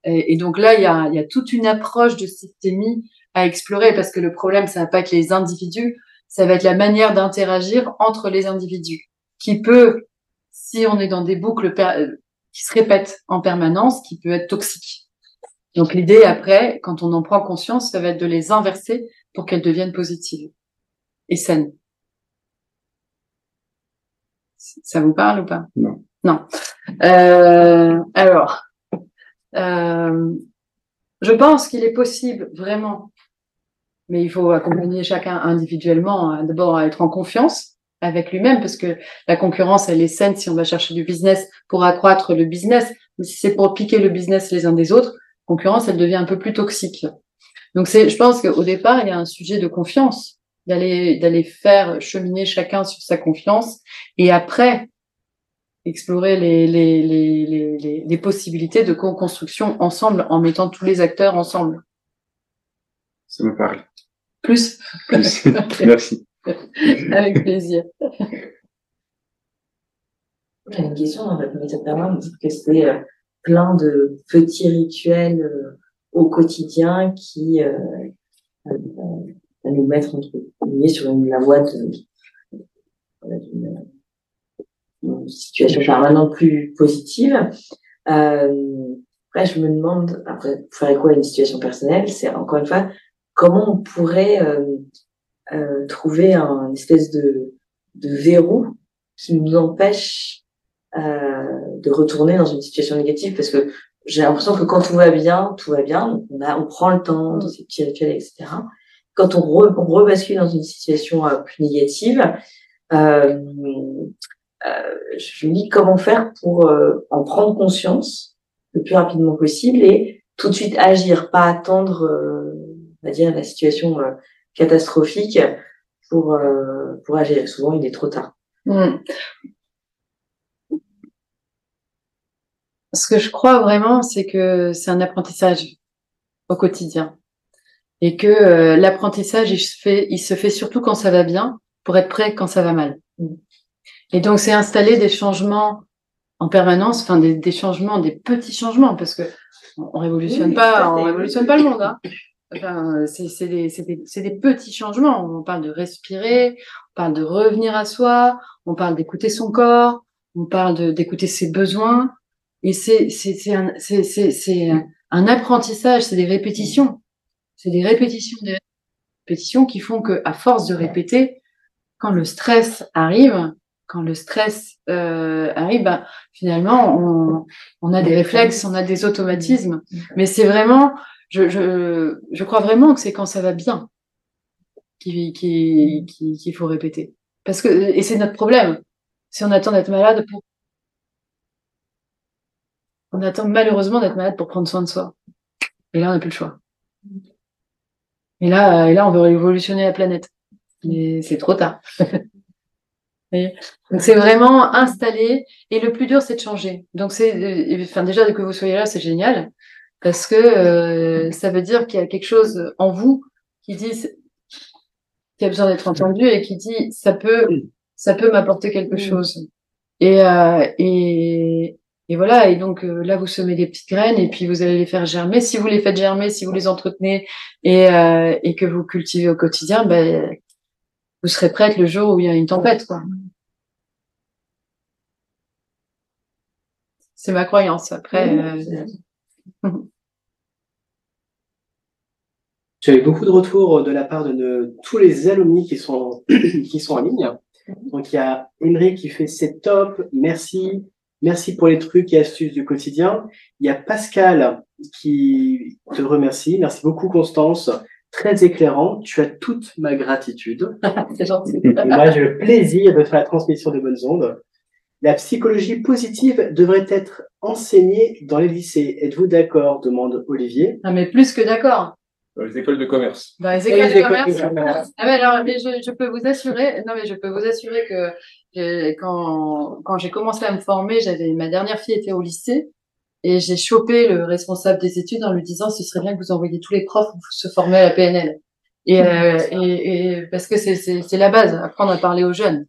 Et, et donc là, il y a, il y a toute une approche de systémie à explorer parce que le problème, ça va pas être les individus, ça va être la manière d'interagir entre les individus, qui peut, si on est dans des boucles qui se répètent en permanence, qui peut être toxique. Donc l'idée après, quand on en prend conscience, ça va être de les inverser pour qu'elles deviennent positives et saines. Ça vous parle ou pas? Non. Non. Euh, alors, euh, je pense qu'il est possible vraiment, mais il faut accompagner chacun individuellement, hein, d'abord à être en confiance avec lui-même, parce que la concurrence, elle est saine si on va chercher du business pour accroître le business, mais si c'est pour piquer le business les uns des autres, concurrence, elle devient un peu plus toxique. Donc c'est, je pense qu'au départ, il y a un sujet de confiance, d'aller d'aller faire cheminer chacun sur sa confiance, et après explorer les les les les, les possibilités de co-construction ensemble en mettant tous les acteurs ensemble. Ça me parle. Plus. Plus. (laughs) (laughs) Merci. Avec plaisir. J'ai une question dans votre méthode d'avant, que c'est euh, plein de petits rituels euh, au quotidien qui euh, euh, nous mettre entre guillemets sur une, la voie d'une situation permanente plus positive. Euh, après, je me demande, après, vous ferez quoi une situation personnelle? C'est encore une fois, comment on pourrait euh, euh, trouver un espèce de, de verrou qui nous empêche euh, de retourner dans une situation négative? Parce que j'ai l'impression que quand tout va bien, tout va bien, on, a, on prend le temps dans ces petits rituels, etc. Quand on, re, on rebascule dans une situation euh, plus négative, euh, euh, je me dis comment faire pour euh, en prendre conscience le plus rapidement possible et tout de suite agir, pas attendre, on va dire, la situation catastrophique pour pour agir. Souvent, il est trop tard. Mmh. Ce que je crois vraiment, c'est que c'est un apprentissage au quotidien. Et que euh, l'apprentissage, il se fait, il se fait surtout quand ça va bien, pour être prêt quand ça va mal. Et donc, c'est installer des changements en permanence, enfin des, des, changements, des petits changements, parce que on révolutionne oui, pas, on révolutionne pas le monde. Hein. Enfin, c'est des, des, des, petits changements. On parle de respirer, on parle de revenir à soi, on parle d'écouter son corps, on parle d'écouter ses besoins. Et c'est un, un, apprentissage, c'est des répétitions. C'est des répétitions, des répétitions qui font que, à force de répéter, quand le stress arrive, quand le stress euh, arrive, bah, finalement, on, on, a des réflexes, on a des automatismes. Mais c'est vraiment, je, je, je, crois vraiment que c'est quand ça va bien qu'il qu'il faut répéter. Parce que, et c'est notre problème. Si on attend d'être malade pour. On attend malheureusement d'être malade pour prendre soin de soi. Et là, on n'a plus le choix. Et là, et là, on veut révolutionner la planète. Mais c'est trop tard. (laughs) Donc c'est vraiment installé et le plus dur c'est de changer. Donc c'est, enfin déjà que vous soyez là c'est génial parce que euh, ça veut dire qu'il y a quelque chose en vous qui dit qui a besoin d'être entendu et qui dit ça peut ça peut m'apporter quelque chose. Et, euh, et et voilà et donc euh, là vous semez des petites graines et puis vous allez les faire germer. Si vous les faites germer, si vous les entretenez et et que vous cultivez au quotidien, ben vous serez prête le jour où il y a une tempête quoi. C'est ma croyance. Après. (laughs) J'avais beaucoup de retours de la part de, tous les alumni qui sont, (clears throat) qui sont en ligne. Donc, il y a Emery qui fait c'est top, merci, merci pour les trucs et astuces du quotidien. Il y a Pascal qui te remercie. Merci beaucoup, Constance. Très éclairant. Tu as toute ma gratitude. (laughs) c'est gentil. moi, j'ai le plaisir de faire la transmission des bonnes ondes. La psychologie positive devrait être enseignée dans les lycées. Êtes-vous d'accord? demande Olivier. Ah, mais plus que d'accord. Dans les écoles de commerce. Dans les écoles, de, commerce. Ah, mais alors, mais je, je, peux vous assurer, non, mais je peux vous assurer que quand, quand j'ai commencé à me former, j'avais, ma dernière fille était au lycée et j'ai chopé le responsable des études en lui disant ce serait bien que vous envoyiez tous les profs se former à la PNL. Et, euh, (laughs) et, et parce que c'est la base, apprendre à parler aux jeunes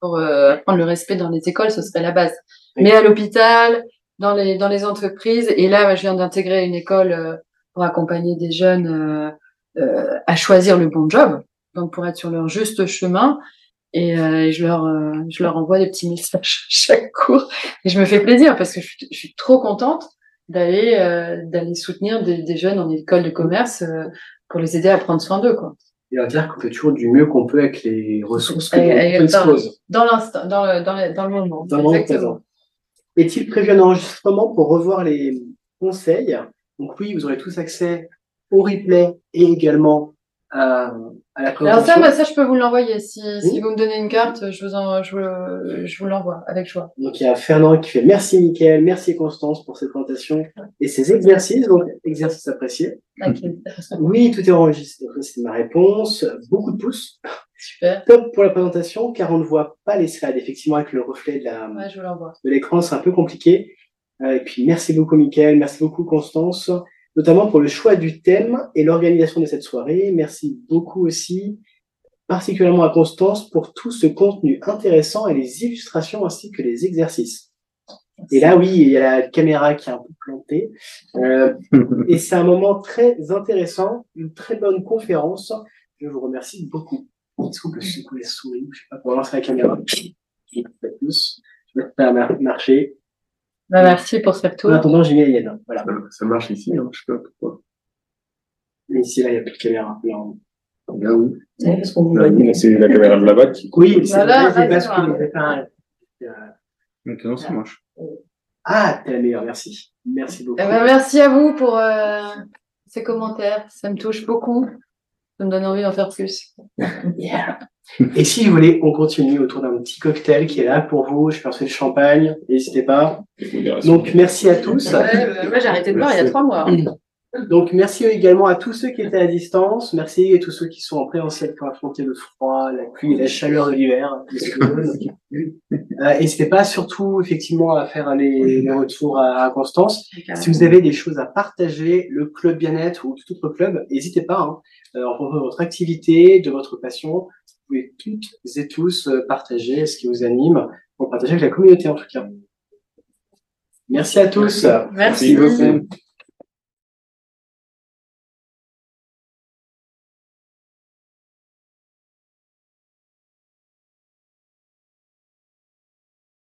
pour euh, apprendre le respect dans les écoles, ce serait la base. Mais à l'hôpital, dans les dans les entreprises, et là, je viens d'intégrer une école euh, pour accompagner des jeunes euh, euh, à choisir le bon job, donc pour être sur leur juste chemin. Et, euh, je leur je leur envoie des petits messages chaque cours, et je me fais plaisir parce que je suis, je suis trop contente d'aller d'aller soutenir des, des, jeunes en école de commerce pour les aider à prendre soin d'eux, quoi et à dire qu'on fait toujours du mieux qu'on peut avec les ressources qu'on dispose. Dans l'instant, dans le, dans, le, dans le moment. Dans le moment présent. Est-il prévu un enregistrement pour revoir les conseils? Donc oui, vous aurez tous accès au replay et également à, alors ça, ça, je peux vous l'envoyer. Si, si, vous me donnez une carte, je vous, en, je, je vous l'envoie avec joie. Donc il y a Fernand qui fait merci Mickaël, merci Constance pour cette présentation et ces exercices, donc exercices appréciés. Oui, tout est enregistré, c'est ma réponse. Beaucoup de pouces. Super. Top pour la présentation, car on ne voit pas les slides. Effectivement, avec le reflet de la de l'écran, c'est un peu compliqué. Euh, et puis merci beaucoup Mickaël, merci beaucoup Constance notamment pour le choix du thème et l'organisation de cette soirée. Merci beaucoup aussi, particulièrement à Constance, pour tout ce contenu intéressant et les illustrations ainsi que les exercices. Et là, oui, il y a la caméra qui est un peu plantée. Euh, et c'est un moment très intéressant, une très bonne conférence. Je vous remercie beaucoup. Est-ce qu'on peut secouer la souris? Je sais pas, pour lancer la caméra. Je vais faire marcher. Bah, merci pour ce retour. En attendant, j'ai mis Yann. Voilà. Ça marche ici, hein, je sais pas pourquoi. Mais ici, là, il n'y a plus de caméra. Là, on... Là où? C'est la caméra de là-bas qui. Oui, c'est voilà, vrai, parce que Maintenant, ça marche. Ah, t'es la meilleure, merci. Merci beaucoup. Eh ben, merci à vous pour euh, ces commentaires. Ça me touche beaucoup. Ça me donne envie d'en faire plus. (laughs) yeah. (laughs) Et si vous voulez, on continue autour d'un petit cocktail qui est là pour vous. Je pense le champagne. N'hésitez pas. Donc, merci à tous. Ouais, moi, j'ai arrêté de boire il y a trois mois. (laughs) Donc, merci également à tous ceux qui étaient à distance. Merci à tous ceux qui sont en présentiel pour affronter le froid, la pluie et la chaleur de l'hiver. euh, N'hésitez pas surtout, effectivement, à faire les, les retours à, Constance. Si vous avez des choses à partager, le club bien-être ou tout autre club, n'hésitez pas. Hein, euh, en votre activité, de votre passion, pouvez toutes et tous euh, partager ce qui vous anime pour partager avec la communauté en tout cas. Merci à tous. Merci, Merci beaucoup.